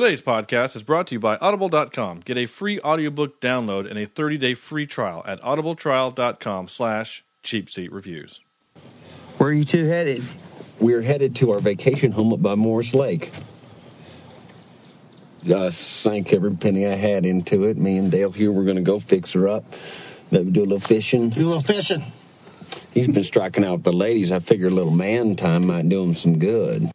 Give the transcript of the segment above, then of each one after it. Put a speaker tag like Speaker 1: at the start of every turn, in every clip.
Speaker 1: Today's podcast is brought to you by Audible.com. Get a free audiobook download and a 30-day free trial at audibletrial.com slash cheapseatreviews.
Speaker 2: Where are you two headed?
Speaker 3: We're headed to our vacation home up by Morris Lake. I sank every penny I had into it. Me and Dale here were going to go fix her up. Maybe do a little fishing.
Speaker 4: Do a little fishing.
Speaker 3: He's been striking out with the ladies. I figure a little man time might do him some good.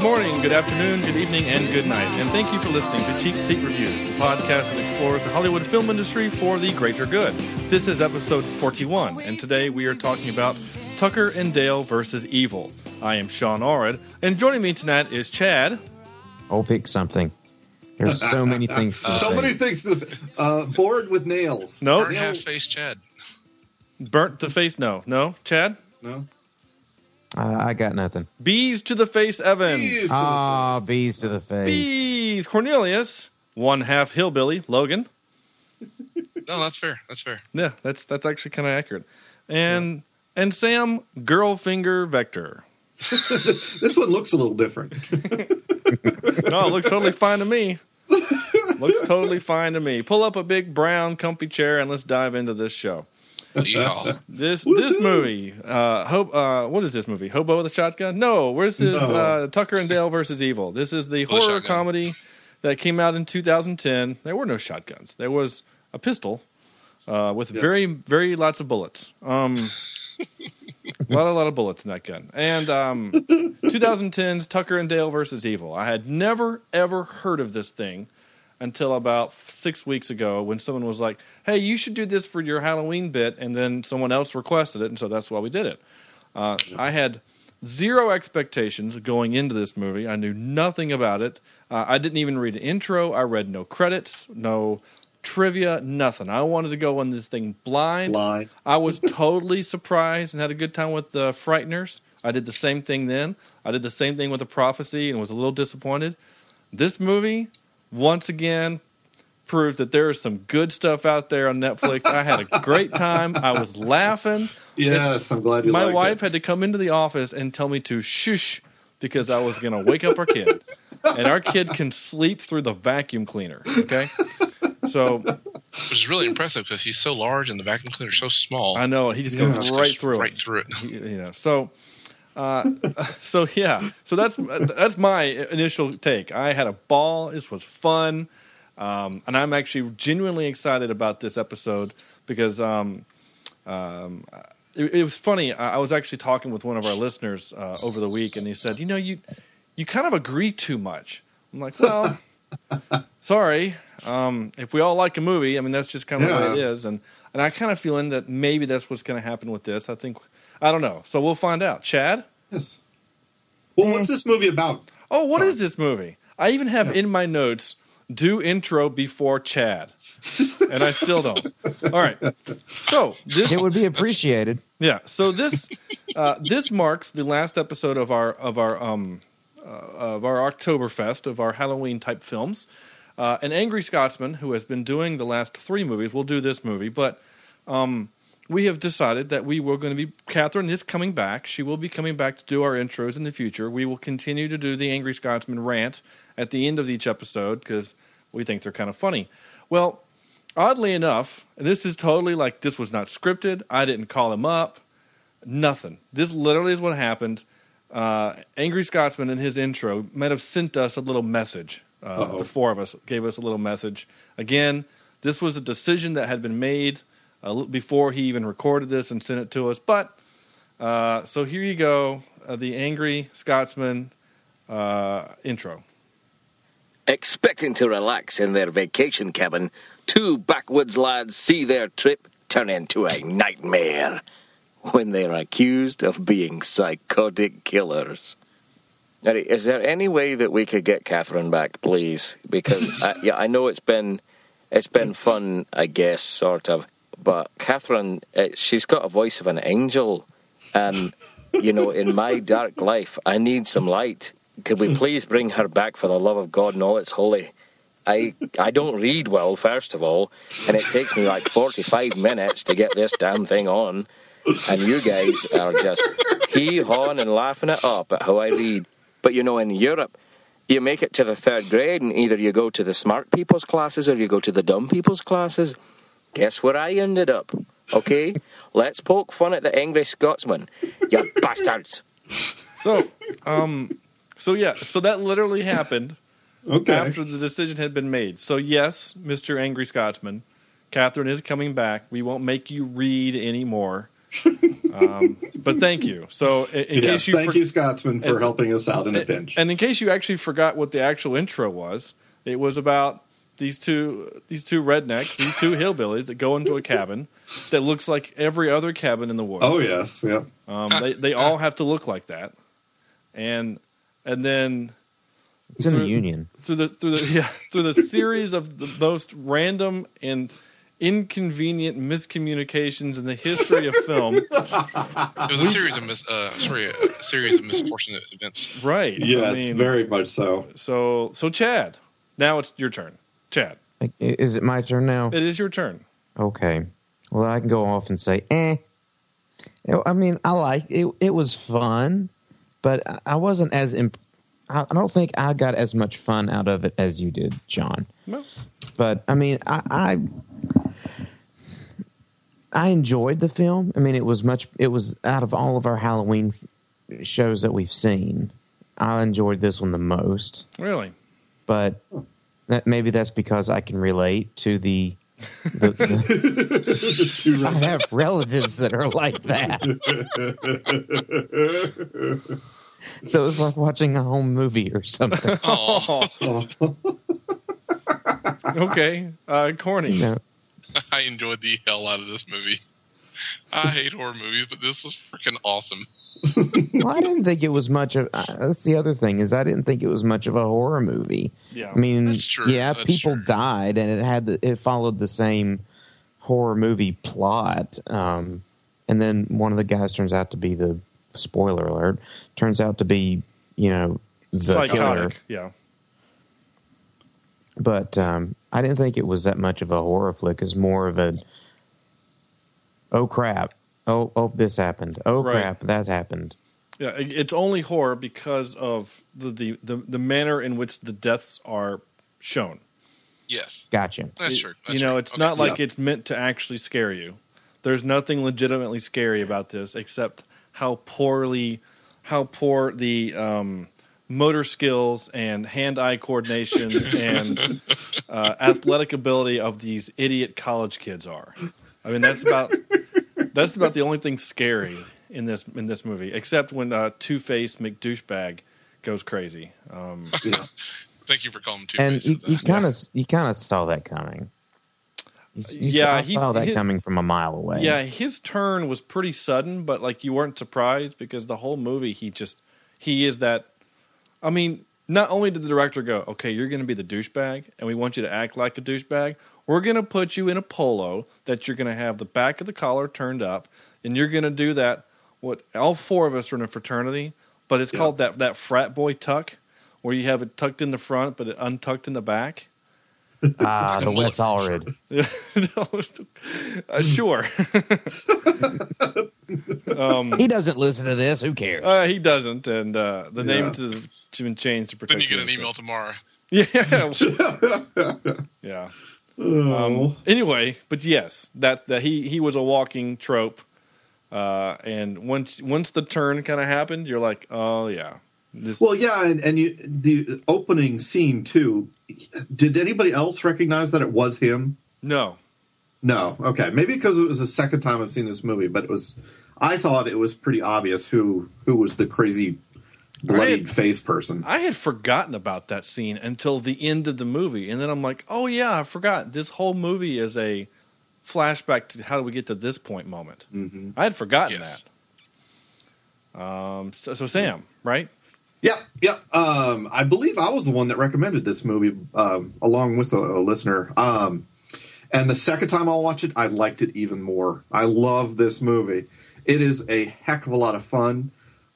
Speaker 1: Good morning, good afternoon, good evening, and good night. And thank you for listening to Cheap Seat Reviews, the podcast that explores the Hollywood film industry for the greater good. This is episode 41, and today we are talking about Tucker and Dale versus Evil. I am Sean Orrid, and joining me tonight is Chad.
Speaker 2: Oh, pick something. There's so many things to
Speaker 5: So
Speaker 2: say.
Speaker 5: many things. To, uh, board with nails.
Speaker 1: No,
Speaker 6: Burnt half face Chad.
Speaker 1: burnt the face. No, no, Chad.
Speaker 5: No.
Speaker 2: Uh, I got nothing.
Speaker 1: Bees to the face, Evans.
Speaker 5: Bees to the
Speaker 2: Ah,
Speaker 5: face.
Speaker 2: bees to the face.
Speaker 1: Bees, Cornelius. One half hillbilly, Logan.
Speaker 6: No, that's fair. That's fair.
Speaker 1: Yeah, that's that's actually kind of accurate. And and Sam, girlfinger vector.
Speaker 5: This one looks a little different.
Speaker 1: No, it looks totally fine to me. looks totally fine to me. Pull up a big brown comfy chair and let's dive into this show.
Speaker 6: Yeehaw.
Speaker 1: This this movie, uh, Hope, uh, what is this movie? Hobo with a shotgun? No, where's this?
Speaker 5: No.
Speaker 1: Uh, Tucker and Dale versus Evil. This is the
Speaker 6: With
Speaker 1: horror comedy that came out in 2010. There were no shotguns. There was a pistol uh, with
Speaker 5: Yes.
Speaker 1: very very lots of bullets. Um, a lot a lot of bullets in that gun. And um, 2010's Tucker and Dale versus Evil. I had never ever heard of this thing until about six weeks ago when someone was like, "Hey, you should do this for your Halloween bit," and then someone else requested it, and so that's why we did it. Uh, I had zero expectations going into this movie. I knew nothing about it. Uh, I didn't even read an intro. I read no credits, no trivia, nothing. I wanted to go on this thing blind.
Speaker 5: Blind.
Speaker 1: I was totally surprised and had a good time with the Frighteners. I did the same thing then. I did the same thing with the Prophecy and was a little disappointed. This movie, once again, proves that there is some good stuff out there on Netflix. I had a great time. I was laughing.
Speaker 5: Yes, I'm glad you
Speaker 1: My
Speaker 5: liked
Speaker 1: wife
Speaker 5: it.
Speaker 1: had to come into the office and tell me to shush because I was going to wake up our kid. And our kid can sleep through the vacuum cleaner. Okay. So
Speaker 6: Which is really impressive because he's so large and the vacuum cleaner's so small.
Speaker 1: I know he just
Speaker 5: Yeah.
Speaker 1: goes right
Speaker 6: goes
Speaker 1: through it.
Speaker 6: Right through it.
Speaker 1: you know so uh so yeah. So that's that's my initial take. I had a ball. This was fun. Um and i'm actually genuinely excited about this episode because um um it, it was funny. I, I was actually talking with one of our listeners uh, over the week and he said you know you you kind of agree too much. I'm like well sorry. Um if we all like a movie i mean that's just kind of
Speaker 5: Yeah.
Speaker 1: it is. And and i kind of feeling that maybe that's what's going to happen with this. I think i don't know so we'll find out chad
Speaker 5: Yes. Well, what's this movie about?
Speaker 1: oh what is this movie i even have in my notes do intro before chad and i still don't all right so this
Speaker 2: It would be appreciated.
Speaker 1: yeah. So this uh, this marks the last episode of our of our um uh, of our Oktoberfest of our Halloween type films. Uh, an angry Scotsman who has been doing the last three movies will do this movie, but um, we have decided that we were going to be. Catherine is coming back. She will be coming back to do our intros in the future. We will continue to do the angry Scotsman rant at the end of each episode because we think they're kind of funny. Well, oddly enough, and this is totally like this was not scripted. I didn't call him up. Nothing. This literally is what happened. Uh, Angry Scotsman in his intro might have sent us a little message. Uh, the four of us gave us a little message. Again, this was a decision that had been made uh, before he even recorded this and sent it to us. But uh, so here you go, uh, the Angry Scotsman uh, intro.
Speaker 7: Expecting to relax in their vacation cabin, two backwoods lads see their trip turn into a nightmare when they're accused of being psychotic killers. Is there any way that we could get Catherine back, please? Because I, yeah, I know it's been it's been fun, I guess, sort of. But Catherine, uh, she's got a voice of an angel, and you know, in my dark life, I need some light. could we please bring her back for the love of God and all it's holy? I I don't read well, first of all, and it takes me like 45 minutes to get this damn thing on. And you guys are just hee hawing and laughing it up at how I read. But you know, in Europe, you make it to the third grade, and either you go to the smart people's classes or you go to the dumb people's classes. Guess where I ended up? Okay? Let's poke fun at the angry Scotsman. You bastards.
Speaker 1: So, um, so yeah, so that literally happened
Speaker 5: Okay.
Speaker 1: after the decision had been made. So yes, Mister Angry Scotsman, Catherine is coming back. We won't make you read anymore. um, but thank you. So in, in
Speaker 5: yes,
Speaker 1: case you
Speaker 5: thank
Speaker 1: for-
Speaker 5: you, Scotsman, for
Speaker 1: As-
Speaker 5: helping us out in a pinch.
Speaker 1: And in case you actually forgot what the actual intro was, it was about these two these two rednecks, these two hillbillies that go into a cabin that looks like every other cabin in the woods.
Speaker 5: oh yes, yeah.
Speaker 1: Um, they they all have to look like that, and and then
Speaker 2: It's in the
Speaker 1: Through-
Speaker 2: Union.
Speaker 1: through the through the yeah through the series of the most random and inconvenient miscommunications in the history of film.
Speaker 6: It was a series of mis- uh, sorry, a series of misfortunate events.
Speaker 1: Right.
Speaker 5: Yes,
Speaker 1: I mean,
Speaker 5: very much so.
Speaker 1: So so Chad, now it's your turn. Chad,
Speaker 2: Like, Is it my turn now?
Speaker 1: it is your turn.
Speaker 2: Okay. Well, I can go off and say, eh. I mean, I like it. It was fun, but I- wasn't as. Imp- I I don't think I got as much fun out of it as you did, John.
Speaker 1: No.
Speaker 2: But I mean, I, I I enjoyed the film. I mean, it was much. It was out of all of our Halloween shows that we've seen, I enjoyed this one the most.
Speaker 1: Really?
Speaker 2: But that maybe that's because I can relate to the. the, the
Speaker 5: Two
Speaker 2: I have relatives that are like that. so it's like watching a home movie or something.
Speaker 6: Oh,
Speaker 1: okay. Uh, corny.
Speaker 2: You know,
Speaker 6: I enjoyed the hell out of this movie. I hate horror movies, but this was freaking awesome.
Speaker 2: well, I didn't think it was much of. Uh, that's the other thing is I didn't think it was much of a horror movie.
Speaker 1: Yeah.
Speaker 2: I mean,
Speaker 6: That's true.
Speaker 2: yeah,
Speaker 6: That's
Speaker 2: people
Speaker 6: true.
Speaker 2: died, and it had the, it followed the same horror movie plot. Um, and then one of the guys turns out to be the spoiler alert turns out to be you know the killer.
Speaker 1: Yeah.
Speaker 2: But um, I didn't think it was that much of a horror flick. It's more of a oh crap, oh oh this happened, oh
Speaker 1: Right.
Speaker 2: crap that happened.
Speaker 1: Yeah. It's only horror because of the, the, the, the manner in which the deaths are shown.
Speaker 6: Yes,
Speaker 2: Gotcha.
Speaker 6: that's
Speaker 1: It-
Speaker 6: true. That's
Speaker 1: you know, it's
Speaker 6: Okay.
Speaker 1: not like
Speaker 5: Yeah.
Speaker 1: it's meant to actually scare you. There's nothing legitimately scary about this except how poorly, how poor the um, motor skills and hand-eye coordination and uh, athletic ability of these idiot college kids are. I mean, that's about that's about the only thing scary in this in this movie, except when uh, Two Face McDouchebag goes crazy. Um,
Speaker 5: Yeah.
Speaker 6: Thank you for calling two Face.
Speaker 2: and you, you kind of you kind of saw that coming. You, you
Speaker 1: Yeah,
Speaker 2: saw,
Speaker 1: he-
Speaker 2: saw that
Speaker 1: his-
Speaker 2: coming from a mile away.
Speaker 1: Yeah, his turn was pretty sudden, but like you weren't surprised because the whole movie he just he is that. I mean, not only did the director go, "Okay, you're going to be the douchebag, and we want you to act like a douchebag. We're going to put you in a polo that you're going to have the back of the collar turned up, and you're going to do that. What all four of us are in a fraternity, but it's
Speaker 5: Yeah.
Speaker 1: called that that frat boy tuck, where you have it tucked in the front but it untucked in the back."
Speaker 2: ah,
Speaker 6: Like a
Speaker 2: the Wes
Speaker 6: mullet
Speaker 2: Allred.
Speaker 1: uh, sure. um,
Speaker 2: He doesn't listen to this. Who cares?
Speaker 1: Uh, he doesn't, and uh, the name
Speaker 5: Yeah.
Speaker 1: to the been changed to protect.
Speaker 6: then you get an
Speaker 1: the
Speaker 6: email tomorrow.
Speaker 1: Yeah, yeah.
Speaker 5: Oh.
Speaker 1: Um, anyway, but yes, that that he he was a walking trope, uh, and once once the turn kind of happened, you're like, oh yeah, this.
Speaker 5: Well, yeah, and, and you, the opening scene too. Did anybody else recognize that it was him?
Speaker 1: no,
Speaker 5: No. Okay, maybe because it was the second time I've seen this movie, but it was. I thought it was pretty obvious who who was the crazy bloodied face person.
Speaker 1: I had forgotten about that scene until the end of the movie, and then I'm like, oh yeah, I forgot. This whole movie is a flashback to how do we get to this point moment.
Speaker 5: Mm-hmm.
Speaker 1: I had forgotten
Speaker 6: Yes.
Speaker 1: that. Um, so, so Sam, right?
Speaker 5: Yep, yep. Um, I believe I was the one that recommended this movie um, along with a, a listener. Um, and the second time I'll watch it, I liked it even more. I love this movie. It is a heck of a lot of fun.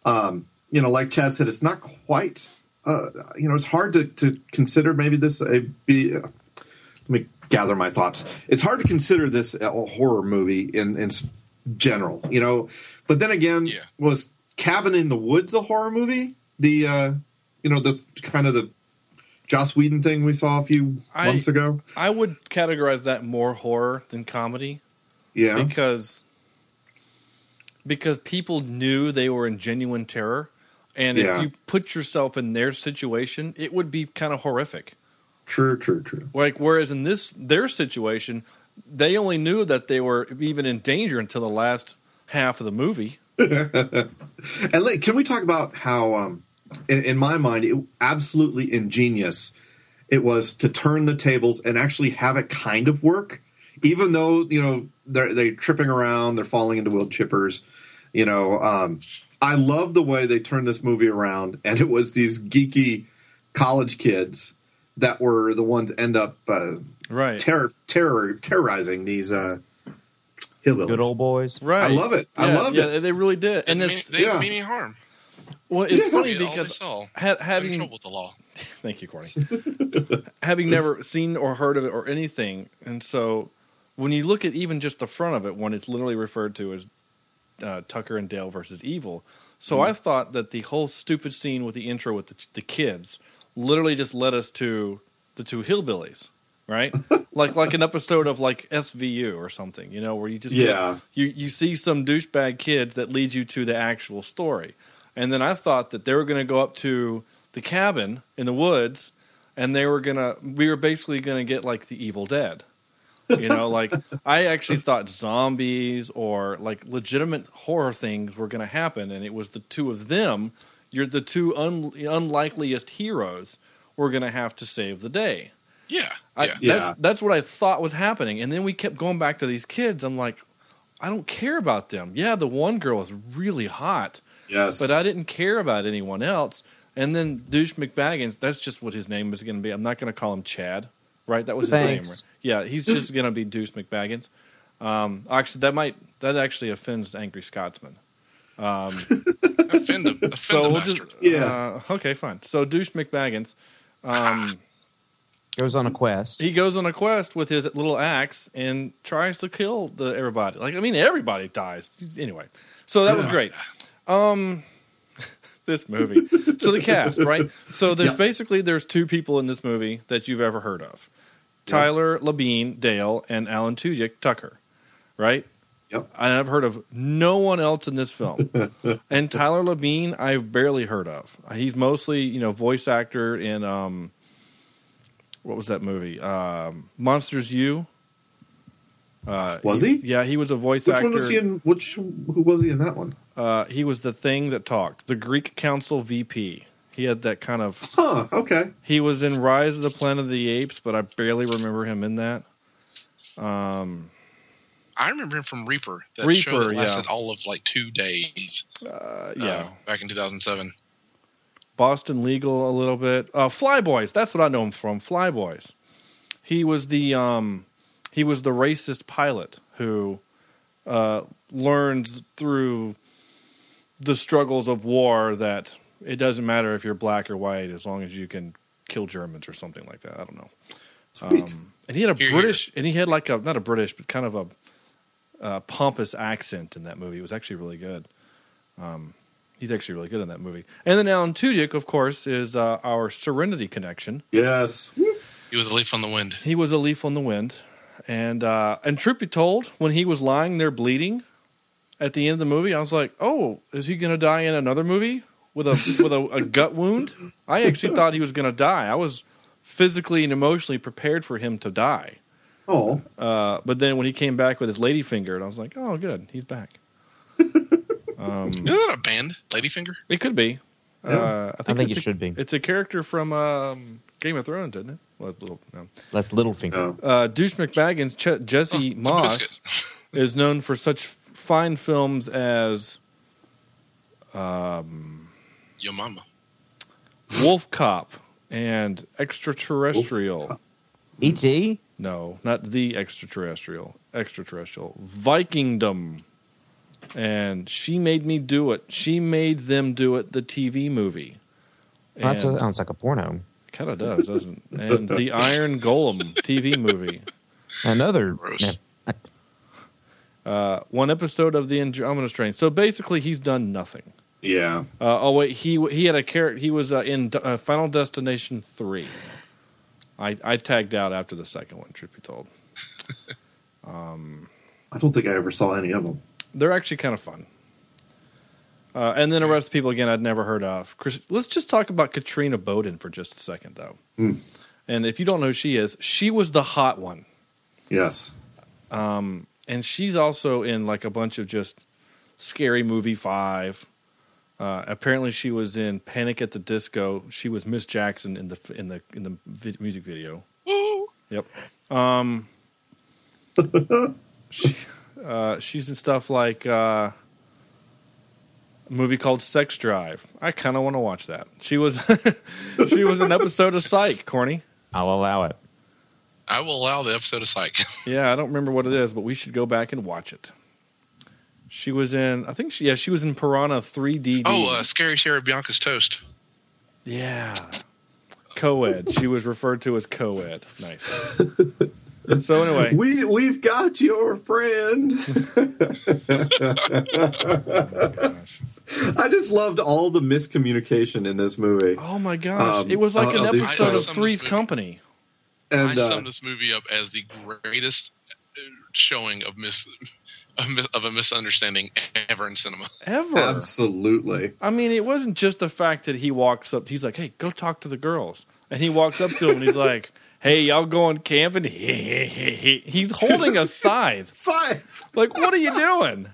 Speaker 5: Um, you know, like Chad said, it's not quite uh, you know, it's hard to, to consider maybe this a be. Uh, let me gather my thoughts. It's hard to consider this a horror movie in in general, you know. But then again,
Speaker 6: Yeah.
Speaker 5: was Cabin in the Woods a horror movie? The uh, you know the kind of the Joss Whedon thing we saw a few
Speaker 1: I-
Speaker 5: months ago.
Speaker 1: I would categorize that more horror than comedy
Speaker 5: Yeah,
Speaker 1: because because people knew they were in genuine terror, and
Speaker 5: Yeah.
Speaker 1: if you put yourself in their situation, it would be kind of horrific.
Speaker 5: true, true, true.
Speaker 1: Like whereas in this their situation, they only knew that they were even in danger until the last half of the movie.
Speaker 5: And like, can we talk about how, um, in, in my mind, it absolutely ingenious it was to turn the tables and actually have it kind of work, even though you know they're they tripping around, they're falling into wood chippers. You know, um, I love the way they turned this movie around, and it was these geeky college kids that were the ones end up uh,
Speaker 1: Right.
Speaker 5: terror terror terrorizing these uh, hillbillies.
Speaker 2: Good old boys.
Speaker 1: right.
Speaker 5: I love it. I
Speaker 1: Yeah,
Speaker 5: loved
Speaker 1: yeah,
Speaker 5: it.
Speaker 1: They really did. And
Speaker 6: And
Speaker 1: it's
Speaker 6: they didn't
Speaker 5: yeah.
Speaker 6: mean any harm.
Speaker 1: well, it's
Speaker 5: Yeah.
Speaker 1: funny because ha-
Speaker 6: got in
Speaker 1: having
Speaker 6: trouble with the law.
Speaker 1: Thank you, Courtney. Having never seen or heard of it or anything, and so when you look at even just the front of it, when it's literally referred to as uh, Tucker and Dale versus Evil, so I thought that the whole stupid scene with the intro with the, the kids literally just led us to the two hillbillies, right? like like an episode of like SVU or something, you know, where you just
Speaker 5: Yeah.
Speaker 1: you you see some douchebag kids that leads you to the actual story. And then I thought that they were going to go up to the cabin in the woods and they were going to we were basically going to get like the Evil Dead. You know, like I actually thought zombies or like legitimate horror things were going to happen and it was the two of them, you're the two un, unlikeliest heroes were going to have to save the day.
Speaker 6: Yeah.
Speaker 1: I,
Speaker 6: yeah.
Speaker 5: Yeah.
Speaker 1: That's that's what I thought was happening, and then we kept going back to these kids. I'm like, I don't care about them. Yeah, the one girl is really hot,
Speaker 5: Yes,
Speaker 1: but I didn't care about anyone else. And then douche McBaggins, that's just what his name is going to be. I'm not going to call him Chad, right? That was his name. Right? Yeah, he's just going to be douche McBaggins. Um, actually, that might that actually offends angry Scotsman. Um,
Speaker 6: Offend the, offend
Speaker 1: so
Speaker 6: the
Speaker 1: we'll just
Speaker 5: Yeah.
Speaker 1: uh, okay, fine. So douche McBaggins. Um,
Speaker 2: Goes on a quest.
Speaker 1: he goes on a quest with his little axe and tries to kill the everybody. Like I mean, everybody dies anyway. So that was great. Um, this movie. So the cast, right? So there's
Speaker 5: Yeah.
Speaker 1: basically there's two people in this movie that you've ever heard of: Tyler Labine, Dale, and Alan Tudyk, Tucker. Right?
Speaker 5: Yep.
Speaker 1: I've heard of no one else in this film. and Tyler Labine, I've barely heard of. He's mostly, you know, voice actor in um, what was that movie? Um, Monsters U. Uh,
Speaker 5: Was he?
Speaker 1: Yeah, he was a voice
Speaker 5: Which
Speaker 1: actor.
Speaker 5: Which one was he in? Which who was he in that one?
Speaker 1: Uh, he was the thing that talked, the Greek Council VP. He had that kind of.
Speaker 5: Huh. Okay.
Speaker 1: He was in Rise of the Planet of the Apes, but I barely remember him in that. Um,
Speaker 6: I remember him from Reaper. That
Speaker 1: Reaper,
Speaker 6: show that
Speaker 1: yeah.
Speaker 6: lasted all of like two days.
Speaker 1: uh,
Speaker 6: uh,
Speaker 1: yeah,
Speaker 6: back in 2007.
Speaker 1: Boston Legal a little bit. Uh, Flyboys, that's what I know him from. Flyboys. He was the um, he was the racist pilot who uh, learns through the struggles of war that it doesn't matter if you're black or white as long as you can kill Germans or something like that. I don't know.
Speaker 5: Sweet.
Speaker 1: Um, and he had a
Speaker 6: Here, here.
Speaker 1: British, and he had like a not a British, but kind of a uh, pompous accent in that movie. It was actually really good. Um, he's actually really good in that movie. And then Alan Tudyk, of course, is uh, our Serenity connection.
Speaker 5: yes.
Speaker 6: He was a leaf on the wind.
Speaker 1: He was a leaf on the wind, and uh, and truth be told, when he was lying there bleeding at the end of the movie, I was like, "Oh, is he going to die in another movie with a with a, a gut wound?" I actually thought he was going to die. I was physically and emotionally prepared for him to die.
Speaker 5: Oh.
Speaker 1: Uh, but then when he came back with his lady finger, I was like, "Oh, good, he's back." um,
Speaker 6: Isn't that a band? Ladyfinger?
Speaker 1: it could be. Uh, I think,
Speaker 2: I think
Speaker 1: it's
Speaker 2: it
Speaker 1: a-
Speaker 2: should be.
Speaker 1: It's a character from um, Game of Thrones, isn't it? Well, it's a little. No.
Speaker 2: That's Littlefinger.
Speaker 5: No.
Speaker 1: Uh, Douche McBaggins, Ch- Jesse
Speaker 6: Oh,
Speaker 1: Moss is known for such fine films as um,
Speaker 6: Yo mama.
Speaker 1: Wolf Cop and Extraterrestrial.
Speaker 2: E.T.
Speaker 1: No, not the extraterrestrial. Extraterrestrial. Vikingdom. And She Made Me Do It. She Made Them Do It, the TV movie.
Speaker 2: That sounds like a porno.
Speaker 1: kind of does, doesn't? it? And the Iron Golem TV movie.
Speaker 2: Another.
Speaker 6: Gross.
Speaker 1: Uh, one episode of the Andromeda Strain. So basically, he's done nothing.
Speaker 5: Yeah.
Speaker 1: Uh, oh wait, he he had a character. He was uh, in uh, Final Destination three. I I tagged out after the second one. Truth be told, um,
Speaker 5: I don't think I ever saw any of them.
Speaker 1: they're actually kind of fun. Uh, and then the rest of people again I'd never heard of. Chris, let's just talk about Katrina Bowden for just a second, though. And if you don't know who she is, she was the hot one,
Speaker 5: Yes.
Speaker 1: Um, and she's also in like a bunch of just scary movie five. Uh, apparently, she was in Panic at the Disco. She was Miss Jackson in the in the in the vi- music video. Yep. Um, she, uh, she's in stuff like uh, a movie called Sex Drive. I kind of want to watch that. She was she was an episode of Psych. Corny.
Speaker 2: I'll allow it.
Speaker 6: I will allow the episode of Psych.
Speaker 1: Yeah, I don't remember what it is, but we should go back and watch it. She was in. I think she. Yeah, she was in Piranha 3D.
Speaker 6: oh, uh, Scary Sarah Bianca's Toast.
Speaker 1: Yeah. Co-ed. She was referred to as co-ed. Nice. So anyway,
Speaker 5: We we've got your friend.
Speaker 1: gosh.
Speaker 5: I just loved all the miscommunication in this movie.
Speaker 1: oh my gosh,
Speaker 5: Um,
Speaker 1: it was like
Speaker 5: uh,
Speaker 1: an
Speaker 5: these
Speaker 1: episode of Three's Company.
Speaker 6: I
Speaker 5: And uh,
Speaker 6: summed this movie up as the greatest uh, showing of mis of, a misunderstanding ever in cinema.
Speaker 1: Ever.
Speaker 5: absolutely.
Speaker 1: I mean, it wasn't just the fact that he walks up. He's like, "Hey, go talk to the girls," and he walks up to him and he's like, "Hey, y'all going camping?" he's holding a scythe.
Speaker 5: Scythe.
Speaker 1: Like, what are you doing?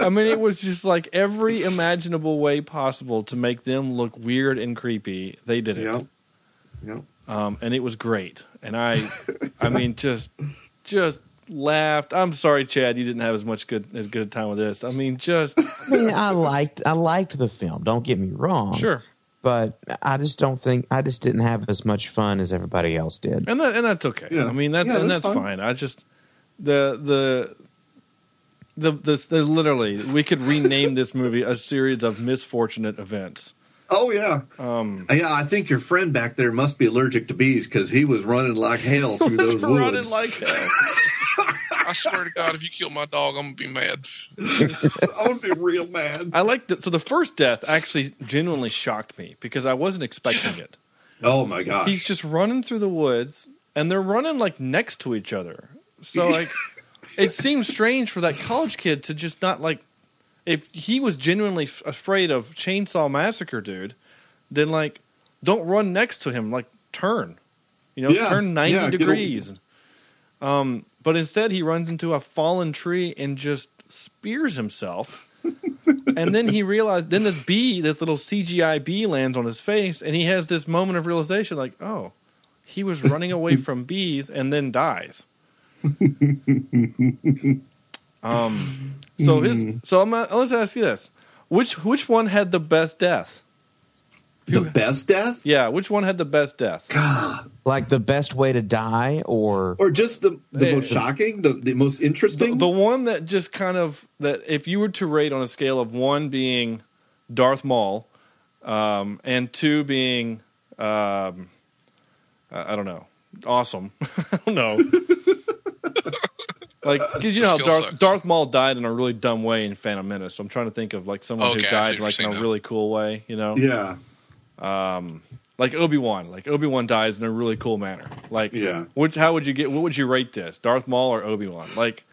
Speaker 1: I mean, it was just like every imaginable way possible to make them look weird and creepy. They did it,
Speaker 5: Yep. Yep.
Speaker 1: um, and it was great. And I, I mean, just, just laughed. I'm sorry, Chad, you didn't have as much good as good a time with this. I mean, just
Speaker 2: I mean, I liked I liked the film. Don't get me wrong.
Speaker 1: sure,
Speaker 2: but I just don't think I just didn't have as much fun as everybody else did.
Speaker 1: and that and that's okay.
Speaker 5: Yeah.
Speaker 1: I mean, that's
Speaker 5: Yeah,
Speaker 1: and
Speaker 5: that's
Speaker 1: that's
Speaker 5: fine.
Speaker 1: fine. I just the the. The, this, the literally, we could rename this movie a series of misfortunate events.
Speaker 5: Oh yeah.
Speaker 1: Um,
Speaker 5: Yeah, I think your friend back there must be allergic to bees because he was running like hell through those
Speaker 1: running
Speaker 5: woods.
Speaker 1: like hell.
Speaker 6: I swear to God, if you kill my dog, I'm gonna be mad.
Speaker 5: I would be real mad.
Speaker 1: I like that. So the first death actually genuinely shocked me because I wasn't expecting it.
Speaker 5: Oh my gosh.
Speaker 1: He's just running through the woods, and they're running like next to each other. So like, it seems strange for that college kid to just not like. If he was genuinely f- afraid of Chainsaw Massacre, dude, then like, don't run next to him. Like, turn. You know,
Speaker 5: Yeah,
Speaker 1: turn ninety
Speaker 5: yeah,
Speaker 1: degrees. Um, but instead, he runs into a fallen tree and just spears himself. and then he realized, then this bee, this little CGI bee lands on his face, and he has this moment of realization like, oh, he was running away from bees and then dies. um, so his, so I'm, uh, let's ask you this: which which one had the best death?
Speaker 5: the best death?
Speaker 1: Yeah, which one had the best death? God.
Speaker 2: Like the best way to die, or
Speaker 5: Or just the, the most shocking, the, the most
Speaker 1: The,
Speaker 5: interesting?
Speaker 1: the one that just kind of that if you were to rate on a scale of one being Darth Maul, um, and two being um, I I don't know, awesome. I don't know. like, because you know how Darth,
Speaker 6: sucks.
Speaker 1: Darth Maul died in a really dumb way in Phantom Menace. So I'm trying to think of like someone
Speaker 6: Okay,
Speaker 1: who died like in a
Speaker 6: now.
Speaker 1: really cool way. You know,
Speaker 5: yeah.
Speaker 1: um, like Obi Wan. Like Obi Wan dies in a really cool manner. Like,
Speaker 5: Yeah.
Speaker 1: Which how would you get? What would you rate this? Darth Maul or Obi Wan? Like,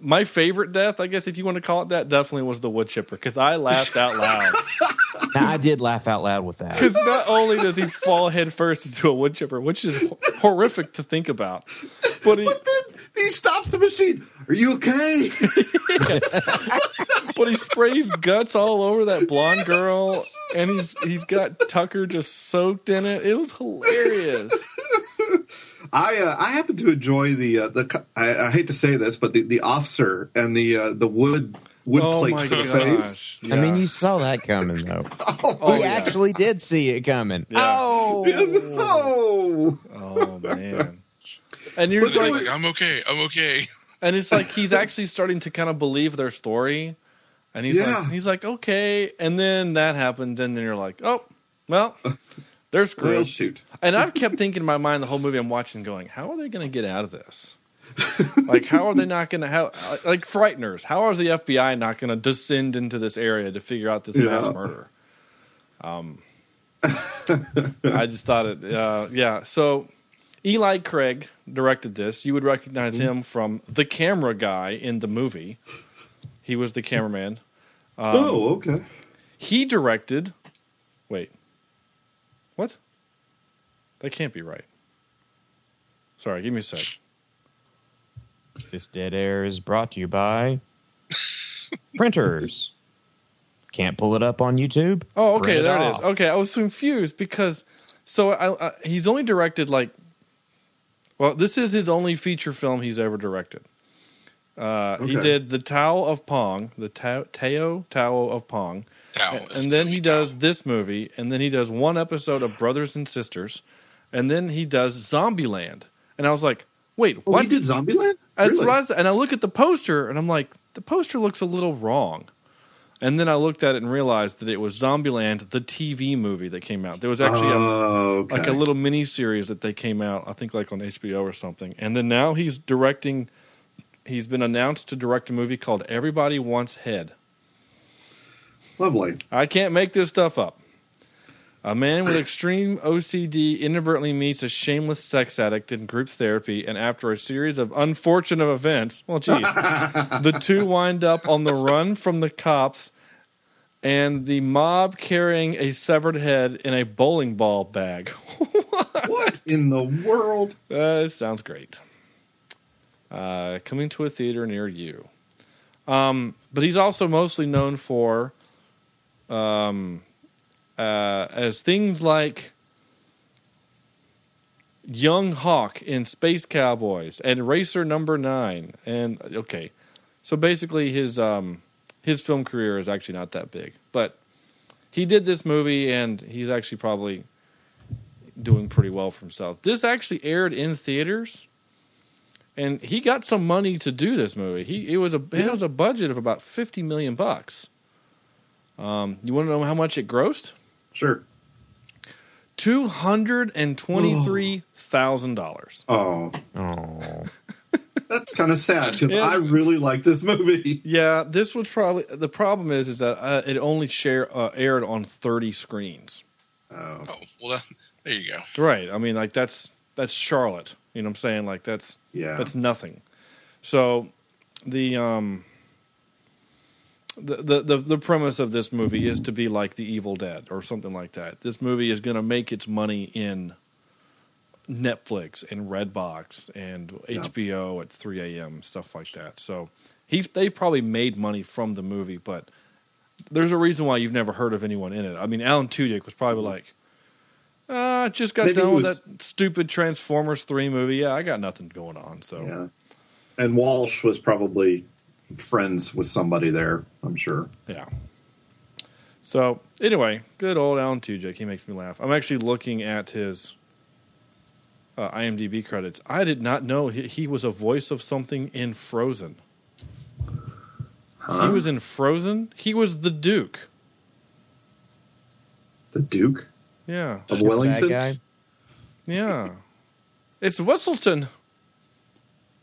Speaker 1: my favorite death, I guess, if you want to call it that, definitely was the wood chipper because I laughed out loud.
Speaker 2: now, I did laugh out loud with that.
Speaker 1: Because not only does he fall head first into a wood chipper, which is horrific to think about, but he
Speaker 5: But then he stops the machine. Are you okay?
Speaker 1: but he sprays guts all over that blonde girl, and he's he's got Tucker just soaked in it. It was hilarious.
Speaker 5: I uh, I happen to enjoy the uh, the I, I hate to say this, but the, the officer and the uh, the wood wood
Speaker 1: oh
Speaker 5: plate to the face.
Speaker 1: gosh!
Speaker 2: I mean, you saw that coming though.
Speaker 1: Oh,
Speaker 2: we
Speaker 1: yeah.
Speaker 2: actually did see it coming.
Speaker 1: Yeah.
Speaker 2: Oh,
Speaker 5: oh,
Speaker 1: Oh man. And you're like,
Speaker 6: Like, I'm okay. I'm okay.
Speaker 1: and it's like he's actually starting to kind of believe their story, And he's
Speaker 5: Yeah.
Speaker 1: like, he's like, okay. And then that happens, and then you're like, oh, well, they're
Speaker 5: Well, shoot.
Speaker 1: And I've kept thinking in my mind the whole movie I'm watching, going, how are they going to get out of this? like, how are they not going to have like frighteners? How is the FBI not going to descend into this area to figure out this mass murder? Um, I just thought it, uh, yeah. So Eli Craig directed this. You would recognize him from the camera guy in the movie. He was the cameraman. Um,
Speaker 5: oh, okay.
Speaker 1: He directed. Wait. What? That can't be right. Sorry, give me a sec.
Speaker 2: This dead air is brought to you by printers. Can't pull it up on YouTube.
Speaker 1: Oh, okay,
Speaker 2: Print
Speaker 1: there it
Speaker 2: off.
Speaker 1: is. Okay, I was confused because so I, I, he's only directed like. Well, this is his only feature film he's ever directed. Uh, He did the Tao of Pong, the Tao, Tao Tao of Pong,
Speaker 6: Tao
Speaker 1: and, and then he does
Speaker 6: Tao.
Speaker 1: this movie, and then he does one episode of Brothers and Sisters, and then he does Zombieland, and I was like, wait,
Speaker 5: Oh,
Speaker 1: what?
Speaker 5: he did Zombieland? Really?
Speaker 1: what and I look at the poster and I'm like, the poster looks a little wrong. And then I looked at it and realized that it was Zombieland, the TV movie that came out. There was actually a,
Speaker 5: Oh, okay.
Speaker 1: like a little mini series that they came out, I think like on HBO or something. And then now he's directing. He's been announced to direct a movie called Everybody Wants Head.
Speaker 5: Lovely.
Speaker 1: I can't make this stuff up. A man with extreme OCD inadvertently meets a shameless sex addict in group therapy, and after a series of unfortunate events, well, geez, the two wind up on the run from the cops and the mob carrying a severed head in a bowling ball bag.
Speaker 5: What in the world?
Speaker 1: Uh, sounds great. Uh, coming to a theater near you. Um, but he's also mostly known for um, uh, as things like Young Hawk in Space Cowboys and Racer Number Nine. And okay, so basically his um, his film career is actually not that big, but he did this movie, and he's actually probably doing pretty well for himself. This actually aired in theaters, and he got some money to do this movie. He it was a it was a budget of about fifty million bucks. Um, you want to know how much it grossed?
Speaker 5: Sure.
Speaker 1: Two hundred and twenty three thousand dollars.
Speaker 5: Oh,
Speaker 2: Oh,
Speaker 5: that's kind of sad because I really like this movie.
Speaker 1: Yeah, this was probably the problem is is that uh, it only share uh, aired on thirty screens.
Speaker 5: Oh,
Speaker 6: Oh, well, that, there you go.
Speaker 1: Right. I mean, like that's that's Charlotte. You know what I'm saying? Like that's
Speaker 5: yeah.
Speaker 1: That's nothing. So the um the, the the premise of this movie is to be like the Evil Dead or something like that. This movie is going to make its money in Netflix and Redbox and
Speaker 5: Yeah.
Speaker 1: HBO at 3 a.m. stuff like that. So he's they probably made money from the movie, but there's a reason why you've never heard of anyone in it. I mean, Alan Tudyk was probably like, uh, I just got
Speaker 5: Maybe
Speaker 1: done with
Speaker 5: was-
Speaker 1: that stupid Transformers 3 movie. Yeah, I got nothing going on. So
Speaker 5: yeah. And Walsh was probably friends with somebody there. I'm sure.
Speaker 1: Yeah. So anyway, good old Alan Tudyk. He makes me laugh. I'm actually looking at his uh, IMDb credits. I did not know he, he was a voice of something in Frozen.
Speaker 5: Huh?
Speaker 1: He was in Frozen. He was the Duke.
Speaker 5: the Duke
Speaker 1: Yeah,
Speaker 5: of
Speaker 2: bad
Speaker 5: Wellington.
Speaker 2: guy.
Speaker 1: yeah. It's Weselton.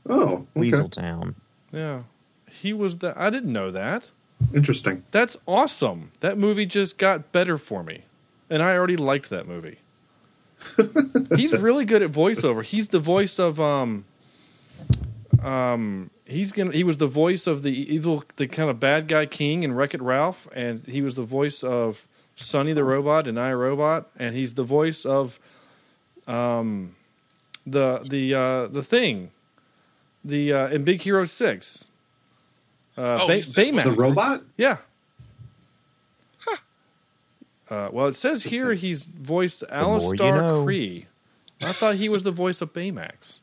Speaker 5: Oh, okay.
Speaker 2: Weaseltown.
Speaker 1: Yeah, he was the. I didn't know that.
Speaker 5: Interesting.
Speaker 1: That's awesome. That movie just got better for me, and I already liked that movie. he's really good at voiceover. He's the voice of um um he's gonna he was the voice of the evil the kind of bad guy king in Wreck It Ralph, and he was the voice of Sonny the robot in I Robot, and he's the voice of um the the uh the thing the uh in Big Hero Six. Uh,
Speaker 6: Oh,
Speaker 1: Bay-
Speaker 6: the-
Speaker 1: Baymax.
Speaker 5: The robot.
Speaker 1: Yeah. Uh, well, it says here he's voiced
Speaker 2: more you
Speaker 1: Alistar
Speaker 2: know.
Speaker 1: Cree. I thought he was the voice of Baymax.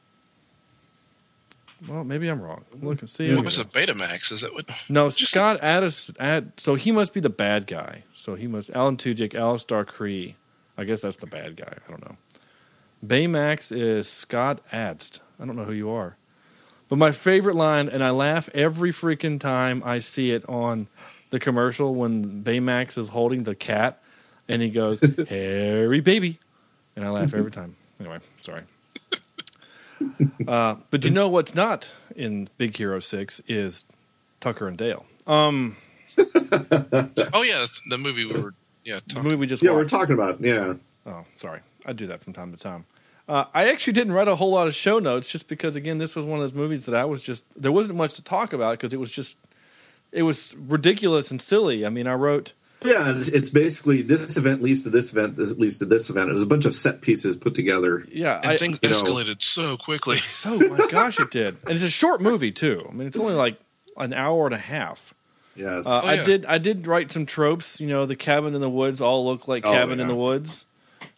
Speaker 1: Well, maybe I'm wrong. Look and see.
Speaker 6: What was a Betamax? Is that what?
Speaker 1: No, Scott Adsit. Ad, so he must be the bad guy. So he must Alan Tudyk, Alistair Krei. I guess that's the bad guy. I don't know. Baymax is Scott Adsit. I don't know who you are. But my favorite line, and I laugh every freaking time I see it on the commercial when Baymax is holding the cat and he goes, Harry baby. And I laugh every time. Anyway, sorry. Uh, but you know what's not in Big Hero 6 is Tucker and Dale. Um,
Speaker 6: Oh yeah, the movie we were yeah
Speaker 1: the
Speaker 6: talking.
Speaker 1: movie we just
Speaker 5: Yeah, we're talking about yeah.
Speaker 1: Oh, sorry. I do that from time to time. Uh, I actually didn't write a whole lot of show notes just because, again, this was one of those movies that I was just, there wasn't much to talk about because it was just, it was ridiculous and silly. I mean, I wrote,
Speaker 5: Yeah, it's, it's basically this event leads to this event, this leads to this event. It was a bunch of set pieces put together.
Speaker 1: yeah,
Speaker 6: And
Speaker 1: I,
Speaker 6: things
Speaker 5: you know-
Speaker 6: escalated so quickly.
Speaker 1: so, my gosh, it did. And it's a short movie, too. I mean, it's only like an hour and a half.
Speaker 5: Yes.
Speaker 1: Uh,
Speaker 6: Oh,
Speaker 1: I
Speaker 6: yeah.
Speaker 1: did, I did write some tropes. You know, the cabin in the woods all look like
Speaker 5: Oh,
Speaker 1: cabin in the woods.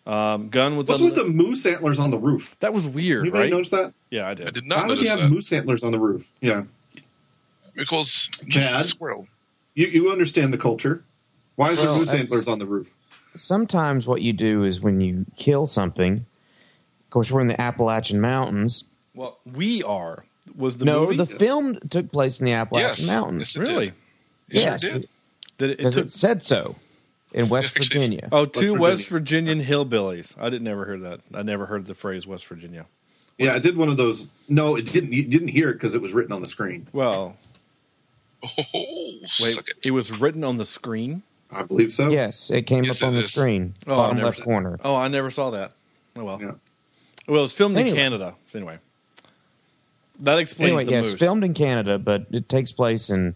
Speaker 1: Um, gun with
Speaker 5: What's
Speaker 1: the,
Speaker 5: with the moose antlers on the roof?
Speaker 1: that was weird,
Speaker 5: Anybody
Speaker 1: right?
Speaker 5: notice that?
Speaker 1: Yeah, I did.
Speaker 6: I did not.
Speaker 5: Why
Speaker 6: not
Speaker 5: would you have
Speaker 6: that
Speaker 5: moose antlers on the roof? Yeah.
Speaker 6: because
Speaker 5: Chad?
Speaker 6: squirrel.
Speaker 5: You you understand the culture. Why is
Speaker 2: Well,
Speaker 5: there moose antlers on the roof?
Speaker 2: Sometimes what you do is when you kill something. Of course, we're in the Appalachian Mountains.
Speaker 1: Well, we are was the
Speaker 2: no,
Speaker 1: movie
Speaker 2: the film took place in the Appalachian
Speaker 6: Yes.
Speaker 2: Mountains.
Speaker 6: Yes, it
Speaker 1: really
Speaker 6: did. It
Speaker 2: Yes,
Speaker 6: sure did.
Speaker 1: it, it took
Speaker 2: it said so in West Virginia.
Speaker 1: Oh, two
Speaker 5: West
Speaker 1: West Virginian hillbillies. I didn't never hear that. I never heard the phrase West Virginia.
Speaker 5: Yeah, I did one of those. No, it didn't. You didn't hear it because it was written on the screen.
Speaker 1: Well,
Speaker 6: Oh,
Speaker 1: wait,
Speaker 6: it.
Speaker 1: it was written on the screen.
Speaker 5: I believe so.
Speaker 2: Yes, it came
Speaker 6: Yes,
Speaker 2: up on
Speaker 6: it
Speaker 2: the screen,
Speaker 1: Oh, I
Speaker 2: bottom
Speaker 1: never
Speaker 2: left
Speaker 1: said-
Speaker 2: corner.
Speaker 1: Oh, I never saw that. Oh well.
Speaker 5: Yeah.
Speaker 1: Well, it was filmed
Speaker 2: Anyway.
Speaker 1: in Canada. So anyway, that explains
Speaker 2: Anyway,
Speaker 1: the
Speaker 2: yes,
Speaker 1: moose.
Speaker 2: filmed in Canada, but it takes place in